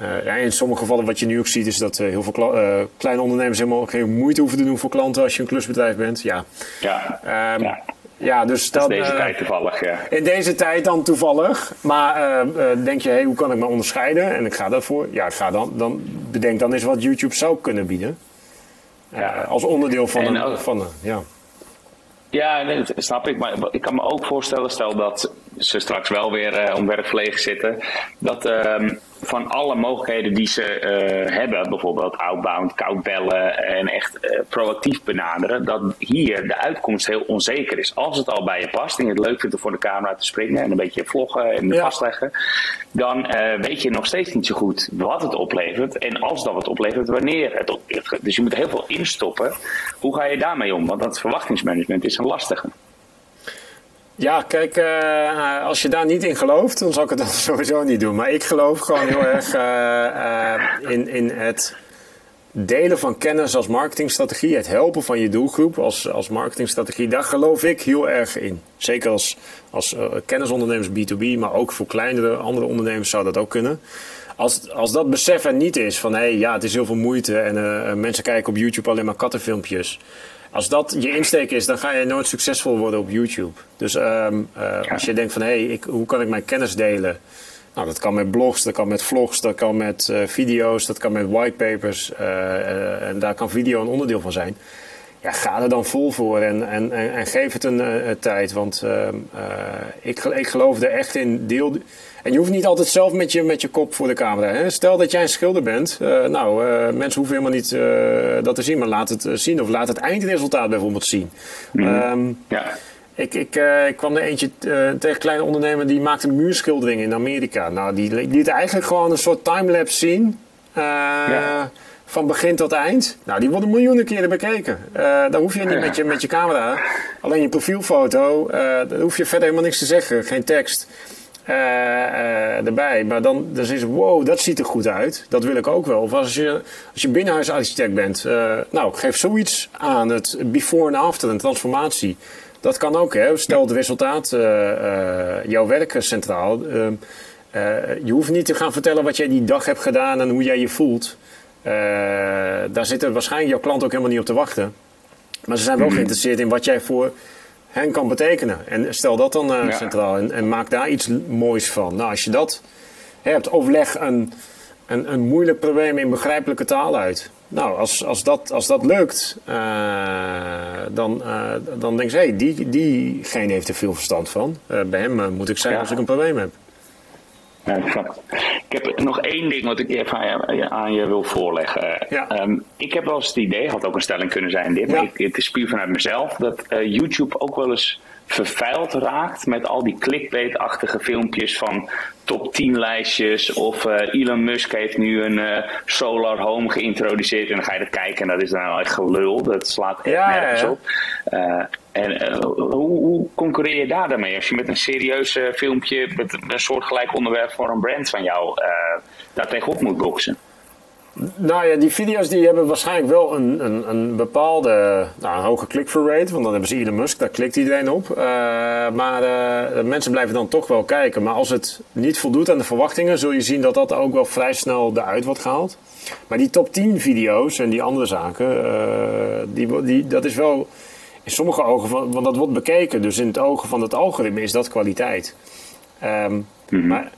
Uh, ja, in sommige gevallen, wat je nu ook ziet, is dat uh, heel veel kleine ondernemers helemaal geen moeite hoeven te doen voor klanten als je een klusbedrijf bent. Ja, ja. Um, ja. ja. dus dan, deze tijd toevallig, ja. In deze tijd dan toevallig. Maar denk je, hey, hoe kan ik me onderscheiden? En ik ga daarvoor. Ja, ga dan, dan bedenk dan eens wat YouTube zou kunnen bieden. Ja. als onderdeel van, een, van een, ja. Ja, nee, dat snap ik. Maar ik kan me ook voorstellen, stel dat ze straks wel weer uh, om werk verlegen zitten, dat uh, van alle mogelijkheden die ze uh, hebben, bijvoorbeeld outbound, koud bellen en echt uh, proactief benaderen, dat hier de uitkomst heel onzeker is. Als het al bij je past en je het leuk vindt om voor de camera te springen en een beetje vloggen en ja. vastleggen, dan uh, weet je nog steeds niet zo goed wat het oplevert en als dat wat oplevert, wanneer het oplevert. Dus je moet heel veel instoppen. Hoe ga je daarmee om? Want dat verwachtingsmanagement is een lastige. Ja, kijk, uh, als je daar niet in gelooft, dan zal ik het dan sowieso niet doen. Maar ik geloof gewoon heel erg uh, in, in het delen van kennis als marketingstrategie. Het helpen van je doelgroep als, als marketingstrategie. Daar geloof ik heel erg in. Zeker als, als kennisondernemers B2B, maar ook voor kleinere andere ondernemers zou dat ook kunnen. Als, als dat besef er niet is van hé, hey, ja, het is heel veel moeite en mensen kijken op YouTube alleen maar kattenfilmpjes. Als dat je insteek is, dan ga je nooit succesvol worden op YouTube. Dus um, uh, als je denkt van hé, hey, hoe kan ik mijn kennis delen? Nou, dat kan met blogs, dat kan met vlogs, dat kan met uh, video's, dat kan met whitepapers. Uh, en daar kan video een onderdeel van zijn. Ja, ga er dan vol voor en, en, en, en geef het een tijd. Want ehm, ik, ik geloof er echt in. Deel, en je hoeft niet altijd zelf met je, met je kop voor de camera. Hè? Stel dat jij een schilder bent. Uh, nou, uh, mensen hoeven helemaal niet uh, dat te zien, maar laat het zien. Of laat het eindresultaat bijvoorbeeld zien. Mm. Um, ja. Ik, ik, ik kwam er eentje tegen een kleine ondernemer die maakte muurschilderingen in Amerika. Nou, die liet eigenlijk gewoon een soort timelapse zien. Ja van begin tot eind. Nou, die worden miljoenen keren bekeken. Uh, dan hoef je niet met je, met je camera. Alleen je profielfoto, uh, daar hoef je verder helemaal niks te zeggen. Geen tekst. Uh, erbij. Maar dan, dan is wow, dat ziet er goed uit. Dat wil ik ook wel. Of als je, als je binnenhuisarchitect bent, nou, geef zoiets aan. Het before en after, een transformatie. Dat kan ook, hè. Stel het resultaat, jouw werk centraal. je hoeft niet te gaan vertellen wat jij die dag hebt gedaan en hoe jij je voelt. Daar zitten waarschijnlijk jouw klant ook helemaal niet op te wachten. Maar ze zijn wel mhm. geïnteresseerd in wat jij voor hen kan betekenen. En stel dat dan centraal en, en, maak daar iets moois van. Nou, als je dat hebt, overleg een, een, een moeilijk probleem in begrijpelijke taal uit. Nou, als, als, dat, als dat lukt, uh, dan, uh, dan denk je, hé, hey, die, diegene heeft er veel verstand van. Uh, bij hem moet ik zijn als ik een probleem heb. Ja, ik heb nog één ding wat ik even aan je, wil voorleggen. Ja. Um, ik heb wel eens het idee, had ook een stelling kunnen zijn dit, maar ik, het is puur vanuit mezelf, dat YouTube ook wel eens vervuild raakt met al die clickbait-achtige filmpjes van top 10 lijstjes. Of uh, Elon Musk heeft nu een uh, solar home geïntroduceerd. En dan ga je dat kijken en dat is dan nou echt gelul. Dat slaat echt ja, nergens op. Uh, en hoe, hoe, concurreer je daar dan? Als je met een serieus filmpje, met een soortgelijk onderwerp voor een brand van jou, daar tegenop moet boksen? Nou ja, die video's die hebben waarschijnlijk wel een, een, een bepaalde nou, een hoge click-through rate. Want dan hebben ze Elon Musk, daar klikt iedereen op. Uh, maar uh, mensen blijven dan toch wel kijken. Maar als het niet voldoet aan de verwachtingen, zul je zien dat dat ook wel vrij snel eruit wordt gehaald. Maar die top 10 video's en die andere zaken, uh, die, die, dat is wel in sommige ogen, van, want dat wordt bekeken. Dus in het ogen van het algoritme is dat kwaliteit. Um, mm Maar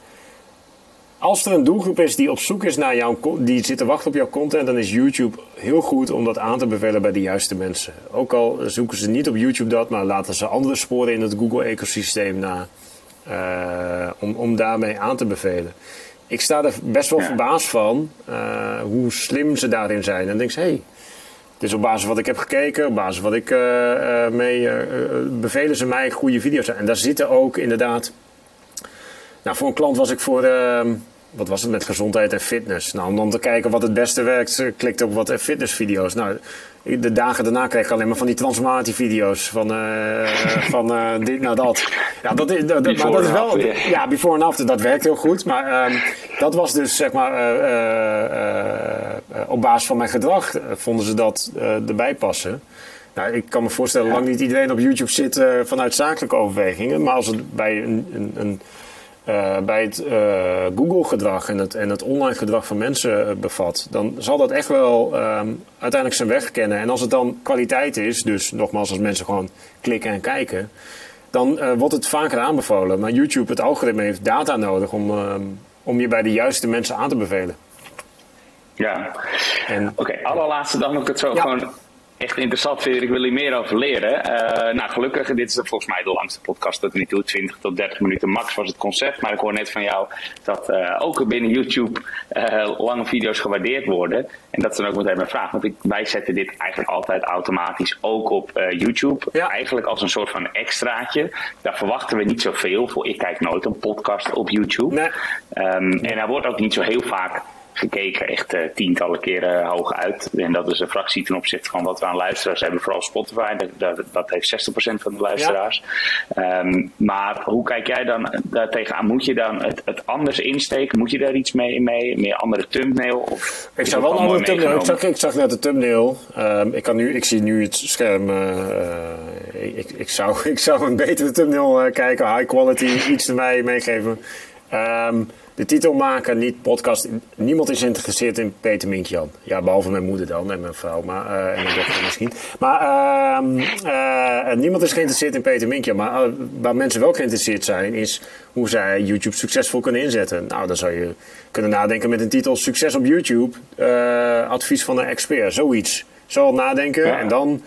als er een doelgroep is die op zoek is naar jouw, die zit te wachten op jouw content, dan is YouTube heel goed om dat aan te bevelen bij de juiste mensen. Ook al zoeken ze niet op YouTube dat, maar laten ze andere sporen in het Google-ecosysteem na. Uh, om, om daarmee aan te bevelen. Ik sta er best wel verbaasd van uh, hoe slim ze daarin zijn. En denk hé, hey, is op basis van wat ik heb gekeken, op basis van wat ik uh, mee. bevelen ze mij goede video's. En daar zitten ook inderdaad nou, voor een klant was ik voor, ehm, wat was het met gezondheid en fitness. Nou, om dan te kijken wat het beste werkt, eh, klikte op wat fitnessvideo's. Nou, de dagen daarna kreeg ik alleen maar van die transformatievideo's van, uh, van uh, dit nou dat. Ja, dat is, dat, maar dat is wel, ja, before en after, dat werkt heel goed. Maar um, dat was dus, zeg maar, op basis van mijn gedrag vonden ze dat erbij passen. Nou, ik kan me voorstellen, lang niet iedereen op YouTube zit vanuit zakelijke overwegingen. Maar als het bij een, een, een uh, bij het uh, Google-gedrag en het, en het online gedrag van mensen uh, bevat, dan zal dat echt wel um, uiteindelijk zijn weg kennen. En als het dan kwaliteit is, dus nogmaals, als mensen gewoon klikken en kijken, dan wordt het vaker aanbevolen. Maar YouTube, het algoritme, heeft data nodig om, um, om je bij de juiste mensen aan te bevelen. Ja, oké, okay, allerlaatste dan nog het zo gewoon echt interessant vind. Ik wil hier meer over leren. Uh, nou, gelukkig, dit is volgens mij de langste podcast tot nu toe. 20 tot 30 minuten max was het concept. Maar ik hoor net van jou dat uh, ook binnen YouTube uh, lange video's gewaardeerd worden. En dat is dan ook meteen mijn vraag. Want ik, wij zetten dit eigenlijk altijd automatisch ook op YouTube. Ja. Eigenlijk als een soort van extraatje. Daar verwachten we niet zoveel voor. Ik kijk nooit een podcast op YouTube. Nee. Um, en daar wordt ook niet zo heel vaak gekeken echt uh, tientallen keren hoog uit. En dat is een fractie ten opzichte van wat we aan luisteraars hebben, vooral Spotify. Dat, dat, dat heeft 60% van de luisteraars. Ja. Um, maar hoe kijk jij dan daar tegenaan? Moet je dan het, het, anders insteken? Moet je daar iets mee? mee? Meer andere thumbnail? Of ik zag wel een andere thumbnail. Ik zag, ik zag net de thumbnail. Um, ik, kan nu, ik zie nu het scherm. Uh, ik, ik, zou, ik zou een betere thumbnail kijken. High quality, iets erbij meegeven. Um, de titel maken, niet podcast. Niemand is geïnteresseerd in Peter Minkjan. Ja, behalve mijn moeder dan en mijn vrouw maar, uh, en mijn dochter misschien. Maar uh, uh, niemand is geïnteresseerd in Peter Minkjan. Maar uh, waar mensen wel geïnteresseerd zijn, is hoe zij YouTube succesvol kunnen inzetten. Nou, dan zou je kunnen nadenken met een titel Succes op YouTube. advies van een expert, zoiets. Zo nadenken en dan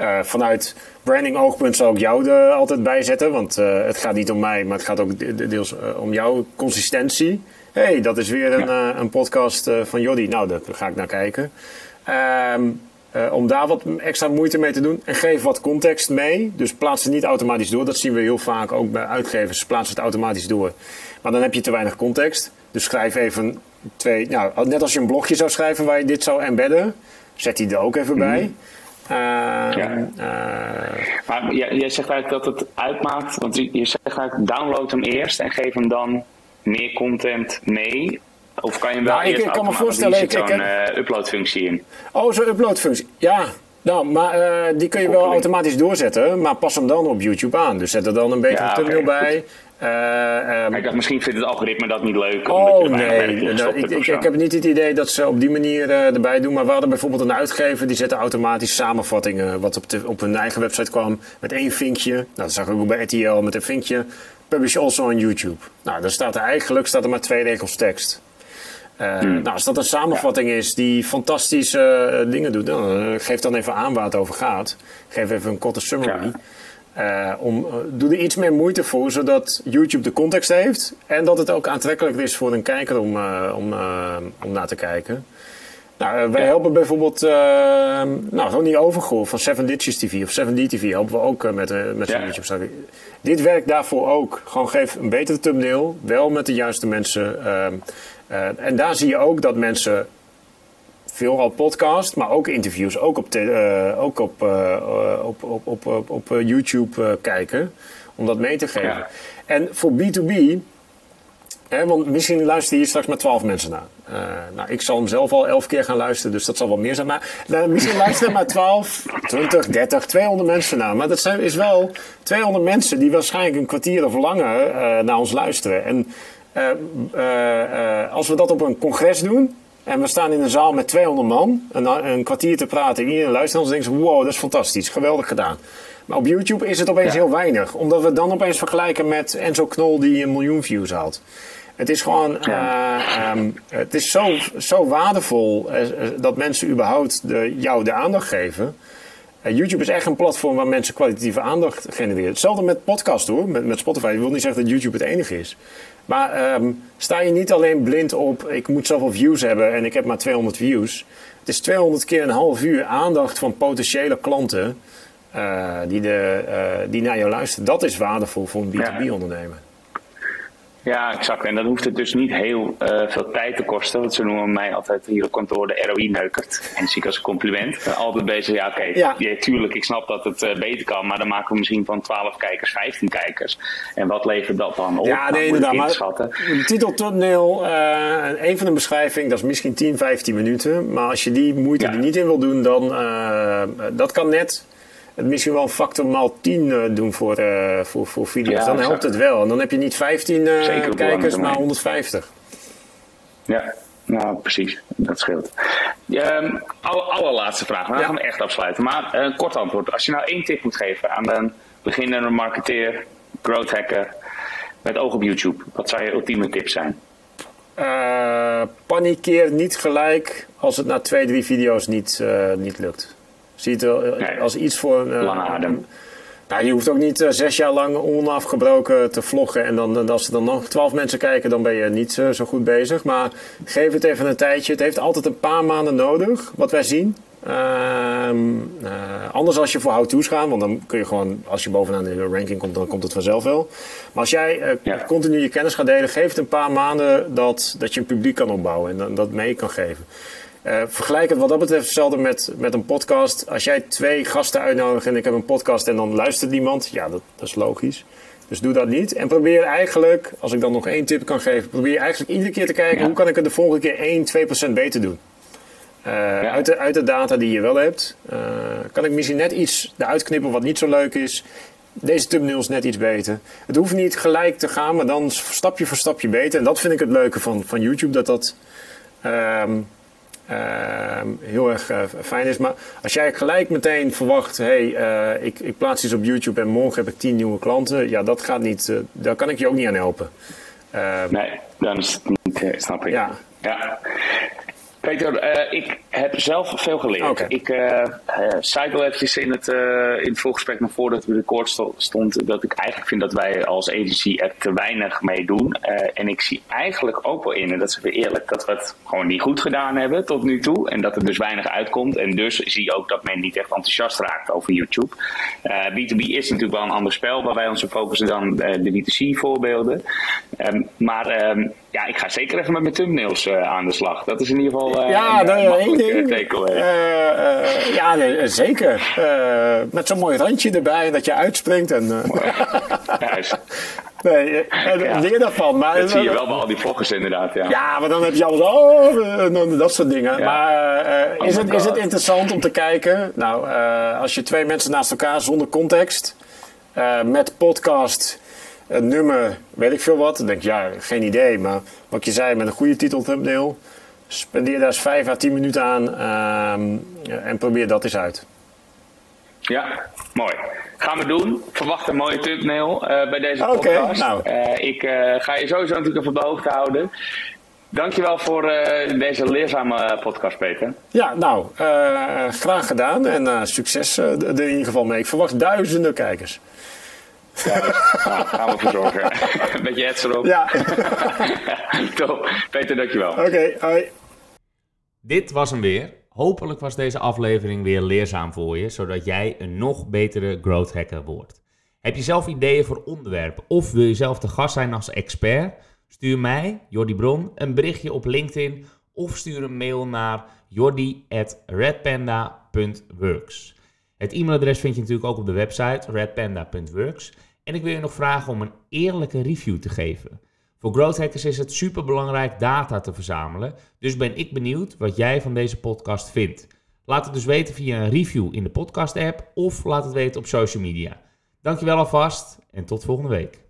uh, vanuit branding oogpunt zou ik jou er altijd bij zetten. Want uh, het gaat niet om mij, maar het gaat ook deels uh, om jouw consistentie. hey, dat is weer een, ja. een podcast van Jody. Nou, daar ga ik naar kijken. Um, om daar wat extra moeite mee te doen. En geef wat context mee. Dus plaats het niet automatisch door. Dat zien we heel vaak ook bij uitgevers. Plaats het automatisch door. Maar dan heb je te weinig context. Dus schrijf even twee... Nou, net als je een blogje zou schrijven waar je dit zou embedden. Zet die er ook even mm -hmm. bij. Ja. Uh, maar jij, zegt eigenlijk dat het uitmaakt, want je zegt eigenlijk download hem eerst en geef hem dan meer content mee. Of kan je hem wel nou, eerst ik, ik kan me voorstellen, ik, zo'n uh, uploadfunctie in? Oh, zo'n uploadfunctie. Ja, Nou, maar uh, die kun je wel automatisch doorzetten, maar pas hem dan op YouTube aan. Dus zet er dan een betere ja, thumbnail okay, bij. Uh, um, ik dacht, misschien vindt het algoritme dat niet leuk. Oh nee, nou, ik, ik, ik, heb niet het idee dat ze op die manier uh, erbij doen. Maar we hadden bijvoorbeeld een uitgever die zette automatisch samenvattingen. Wat op, de, op hun eigen website kwam met één vinkje. Nou, dat zag ik ook bij RTL met een vinkje. Publish also on YouTube. Nou, dan staat er eigenlijk staat er maar twee regels tekst. Uh, hmm. Nou, als dat een samenvatting is die fantastische dingen doet, dan geef dan even aan waar het over gaat. Geef even een korte summary. Om, doe er iets meer moeite voor, zodat YouTube de context heeft. En dat het ook aantrekkelijk is voor een kijker om, om, om naar te kijken. Nou, wij helpen bijvoorbeeld, nou, gewoon die overgoor van 7 Ditches TV of 7D TV helpen we ook met, met ja. YouTube. Dit werkt daarvoor ook. Gewoon geef een betere thumbnail, wel met de juiste mensen. Ehm, en daar zie je ook dat mensen veelal podcast, maar ook interviews, ook op, uh, ook op, uh, op, op, op, op, op YouTube kijken. Om dat mee te geven. En voor B2B, hè, want misschien luisteren hier straks maar 12 mensen naar. nou, ik zal hem zelf al 11 keer gaan luisteren, dus dat zal wel meer zijn. Maar nou, misschien luisteren maar 12, 20, 30, 200 mensen naar. Maar dat zijn, is wel 200 mensen die waarschijnlijk een kwartier of langer naar ons luisteren. En als we dat op een congres doen en we staan in een zaal met 200 man, een, een kwartier te praten. En iedereen luistert en dan denkt wow, dat is fantastisch, geweldig gedaan. Maar op YouTube is het opeens heel weinig. Omdat we dan opeens vergelijken met Enzo Knol die een miljoen views haalt. Het is gewoon, uh, um, het is zo, zo waardevol uh, dat mensen überhaupt de, jou de aandacht geven. YouTube is echt een platform waar mensen kwalitatieve aandacht genereren. Hetzelfde met podcast hoor, met, met Spotify. Ik wil niet zeggen dat YouTube het enige is. Maar um, sta je niet alleen blind op, ik moet zoveel views hebben en ik heb maar 200 views. Het is 200 keer een half uur aandacht van potentiële klanten uh, die, de, uh, die naar jou luisteren. Dat is waardevol voor een B2B-ondernemer. Ja, exact. En dan hoeft het dus niet heel uh, veel tijd te kosten. Want ze noemen mij altijd hier op kantoor de ROI-neukert. En zie ik als een compliment. altijd bezig, ja oké, okay, ja. tuurlijk, ik snap dat het uh, beter kan. Maar dan maken we misschien van 12 kijkers 15 kijkers. En wat levert dat dan op? Ja, nee, inderdaad. Maar titel thumbnail, een van de beschrijving, dat is misschien 10, 15 minuten. Maar als je die moeite ja. er niet in wil doen, dan dat kan net misschien wel een factor maal 10 uh, doen voor, uh, voor, voor video's. Ja, dan helpt het wel. En dan heb je niet 15 uh, eh, kijkers, maar 150. Ja, nou precies. Dat scheelt. Um, alle, allerlaatste vraag. Gaan we echt afsluiten. Maar een kort antwoord. Als je nou één tip moet geven aan een beginnende marketeer, growth hacker, met oog op YouTube. Wat zou je ultieme tip zijn? Uh, panikeer niet gelijk als het na twee, drie video's niet, niet lukt. Zie het wel eh, als iets voor een... Lange adem. Nou, je hoeft ook niet uh, zes jaar lang onafgebroken te vloggen. En dan, als er dan nog twaalf mensen kijken, dan ben je niet zo goed bezig. Maar geef het even een tijdje. Het heeft altijd een paar maanden nodig, wat wij zien. Uh, anders als je voor how-to's gaat, want dan kun je gewoon, als je bovenaan de ranking komt, dan komt het vanzelf wel. Maar als jij ja. continu je kennis gaat delen, geef het een paar maanden dat, dat je een publiek kan opbouwen en dan, dat mee kan geven. Uh, vergelijk het wat dat betreft hetzelfde met, met een podcast. Als jij twee gasten uitnodigt en ik heb een podcast en dan luistert niemand, ja, dat, dat is logisch. Dus doe dat niet. En probeer eigenlijk, als ik dan nog één tip kan geven, probeer eigenlijk iedere keer te kijken hoe kan ik het de volgende keer 1, 2% beter doen. Uh, ja. uit, de, uit de data die je wel hebt, uh, kan ik misschien net iets eruit knippen wat niet zo leuk is. Deze thumbnail is net iets beter. Het hoeft niet gelijk te gaan, maar dan stapje voor stapje beter. En dat vind ik het leuke van, van YouTube, dat dat. Um, uh, heel erg uh, fijn is. Maar als jij gelijk meteen verwacht, hey, uh, ik, ik, plaats iets op YouTube en morgen heb ik tien nieuwe klanten, ja, dat gaat niet, daar kan ik je ook niet aan helpen. Ehm, nee, dan is het niet, snap ik. Ja. ja. Peter, uh, ik heb zelf veel geleerd. Okay. Ik uh, al eventjes in het, uh, in het voorgesprek naar voren dat we record stond, dat ik eigenlijk vind dat wij als agency er te weinig mee doen. en ik zie eigenlijk ook wel in, en dat is weer eerlijk, dat we het gewoon niet goed gedaan hebben tot nu toe. En dat er dus weinig uitkomt. En dus zie je ook dat men niet echt enthousiast raakt over YouTube. B2B is natuurlijk wel een ander spel, waar wij onze focussen dan de B2C voorbeelden. Um, maar um, ja, ik ga zeker even met mijn thumbnails aan de slag. Dat is in ieder geval uh, ja, een, één ding. Uh, ja, nee, zeker. met zo'n mooi randje erbij dat je uitspringt. En, Juist. Nee, ja. leer daarvan. Maar, dat zie je wel bij al die vloggers inderdaad, ja. Ja, maar dan heb je alles, oh, dat soort dingen. Maar uh, is, het, is het interessant om te kijken? Nou, uh, als je twee mensen naast elkaar zonder context, uh, met podcast, een nummer, weet ik veel wat, dan denk je, ja, geen idee. Maar wat je zei, met een goede titel thumbnail, spendeer daar eens 5 à 10 minuten aan uh, en probeer dat eens uit. Ja, mooi. Gaan we doen. Verwacht een mooie thumbnail uh, bij deze podcast. Nou. Uh, ik uh, ga je sowieso natuurlijk even op de hoogte houden. Dankjewel voor deze leerzame podcast, Peter. Ja, nou, graag gedaan en succes er in ieder geval mee. Ik verwacht duizenden kijkers. Ja, nou, gaan we verzorgen. Een beetje erop. Ja. Top. Peter, dankjewel. Oké, okay, hoi. Dit was hem weer. Hopelijk was deze aflevering weer leerzaam voor je, zodat jij een nog betere growth hacker wordt. Heb je zelf ideeën voor onderwerpen of wil je zelf te gast zijn als expert? Stuur mij, Jordi Bron, een berichtje op LinkedIn of stuur een mail naar jordi.redpanda.works. Het e-mailadres vind je natuurlijk ook op de website redpanda.works. En ik wil je nog vragen om een eerlijke review te geven. Voor growth hackers is het super belangrijk data te verzamelen. Dus ben ik benieuwd wat jij van deze podcast vindt. Laat het dus weten via een review in de podcast app of laat het weten op social media. Dankjewel alvast en tot volgende week.